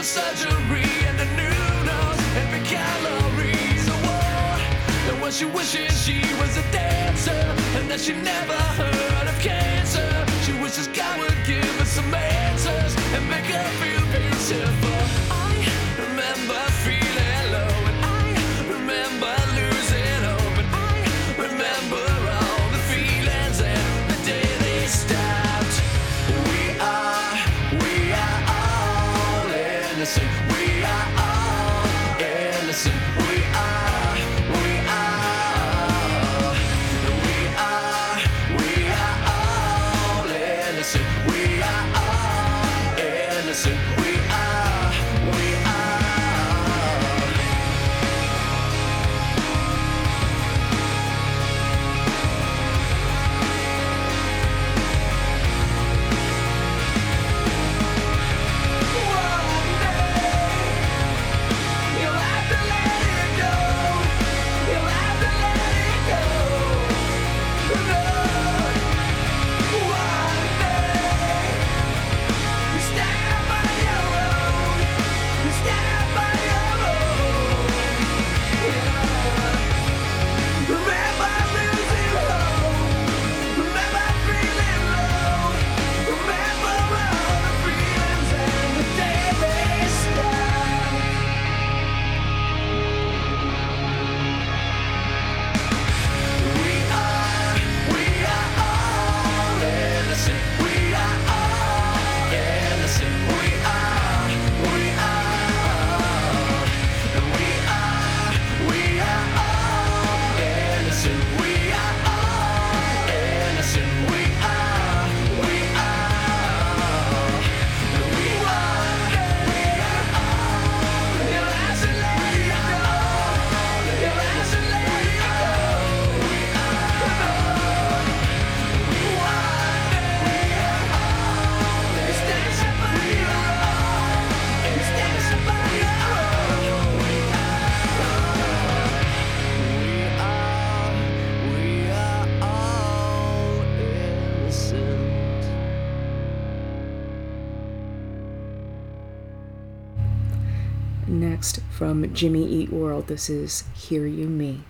Of surgery and new nose. Every calories a war. And what she wishes she was a dancer. And that she never heard of cancer. She wishes God would give her some answers and make her feel from Jimmy Eat World, this is Hear You Me.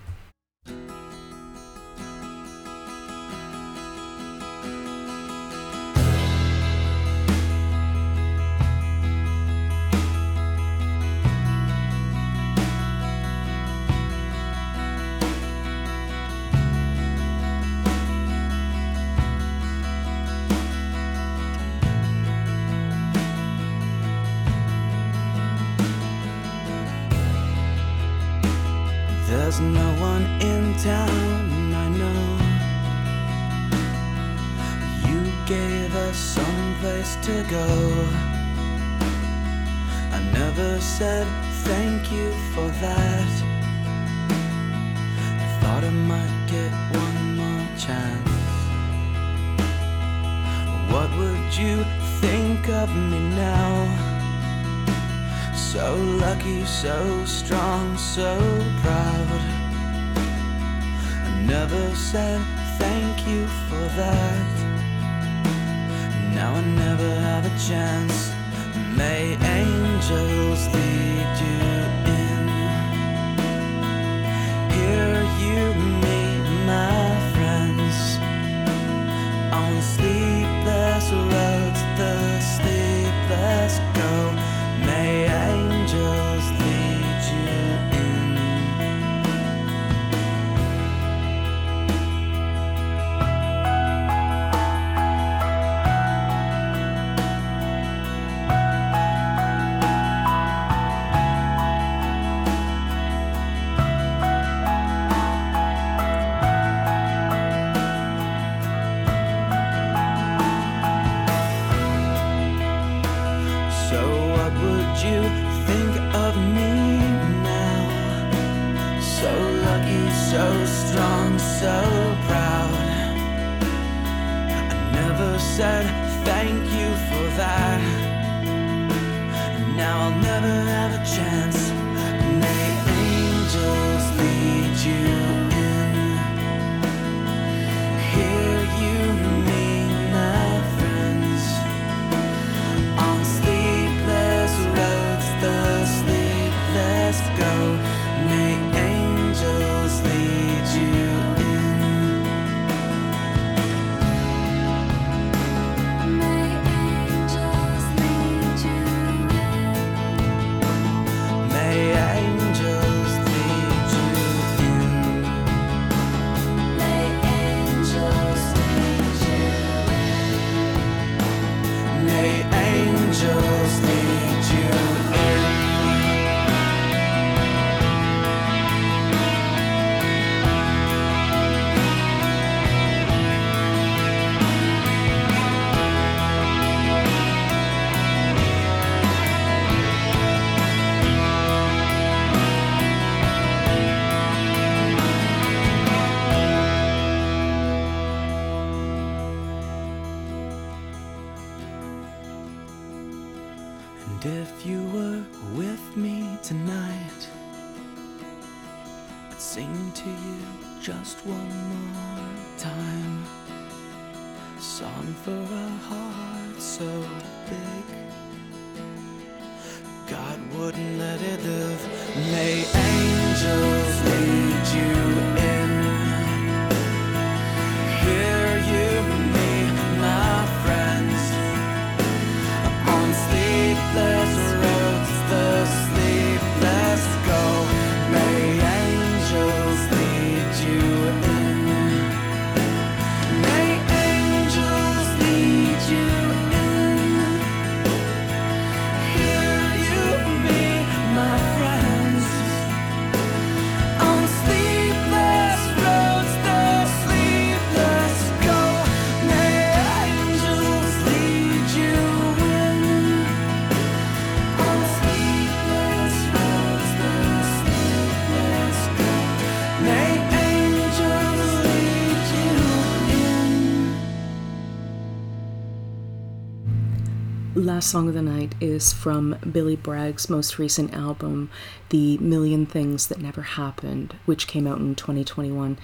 last song of the night is from Billy Bragg's most recent album, The Million Things That Never Happened, which came out in 2021.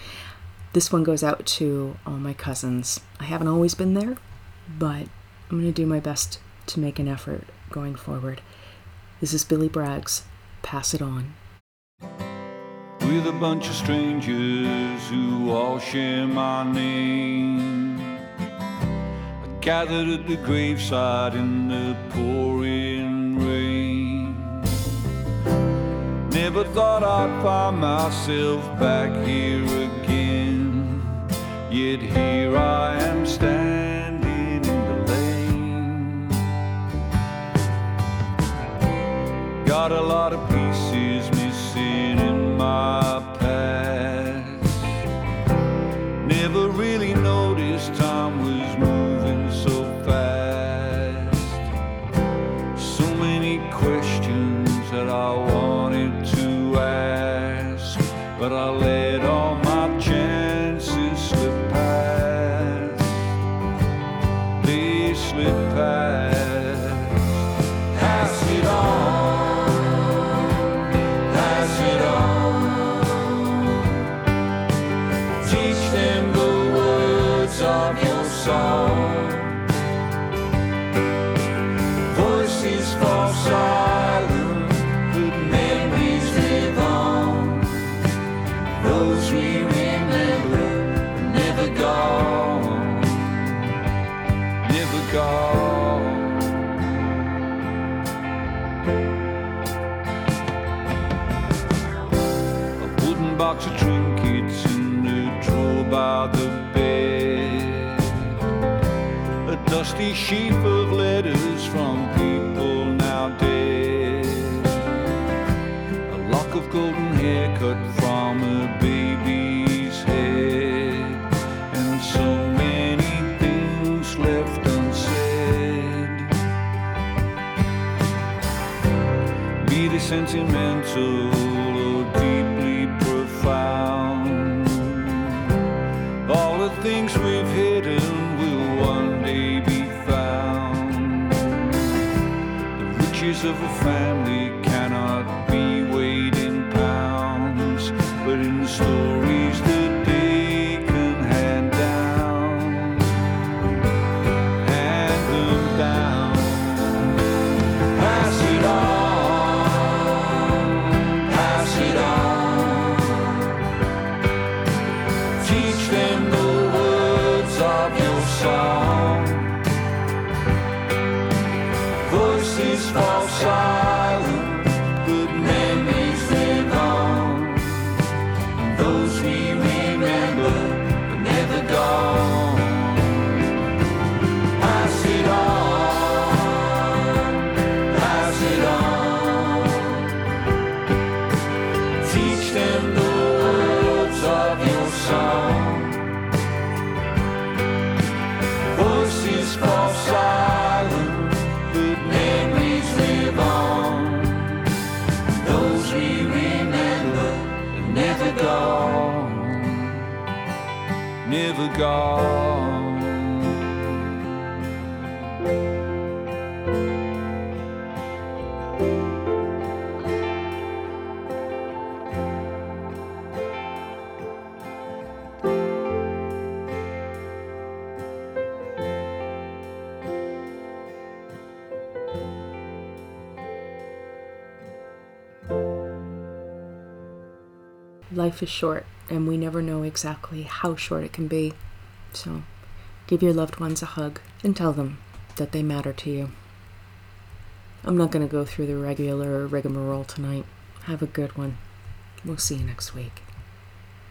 This one goes out to all my cousins. I haven't always been there, but I'm going to do my best to make an effort going forward. This is Billy Bragg's Pass It On. With a bunch of strangers who all share my name gathered at the graveside in the pouring rain. Never thought I'd find myself back here again, yet here I am standing in the lane. Got a lot of pieces missing in my dusty sheaf of letters from people now dead. A lock of golden hair cut from a baby's head. And so many things left unsaid. Be the sentimental of a family Life is short, and we never know exactly how short it can be. So, give your loved ones a hug and tell them that they matter to you. I'm not going to go through the regular rigmarole tonight. Have a good one. We'll see you next week.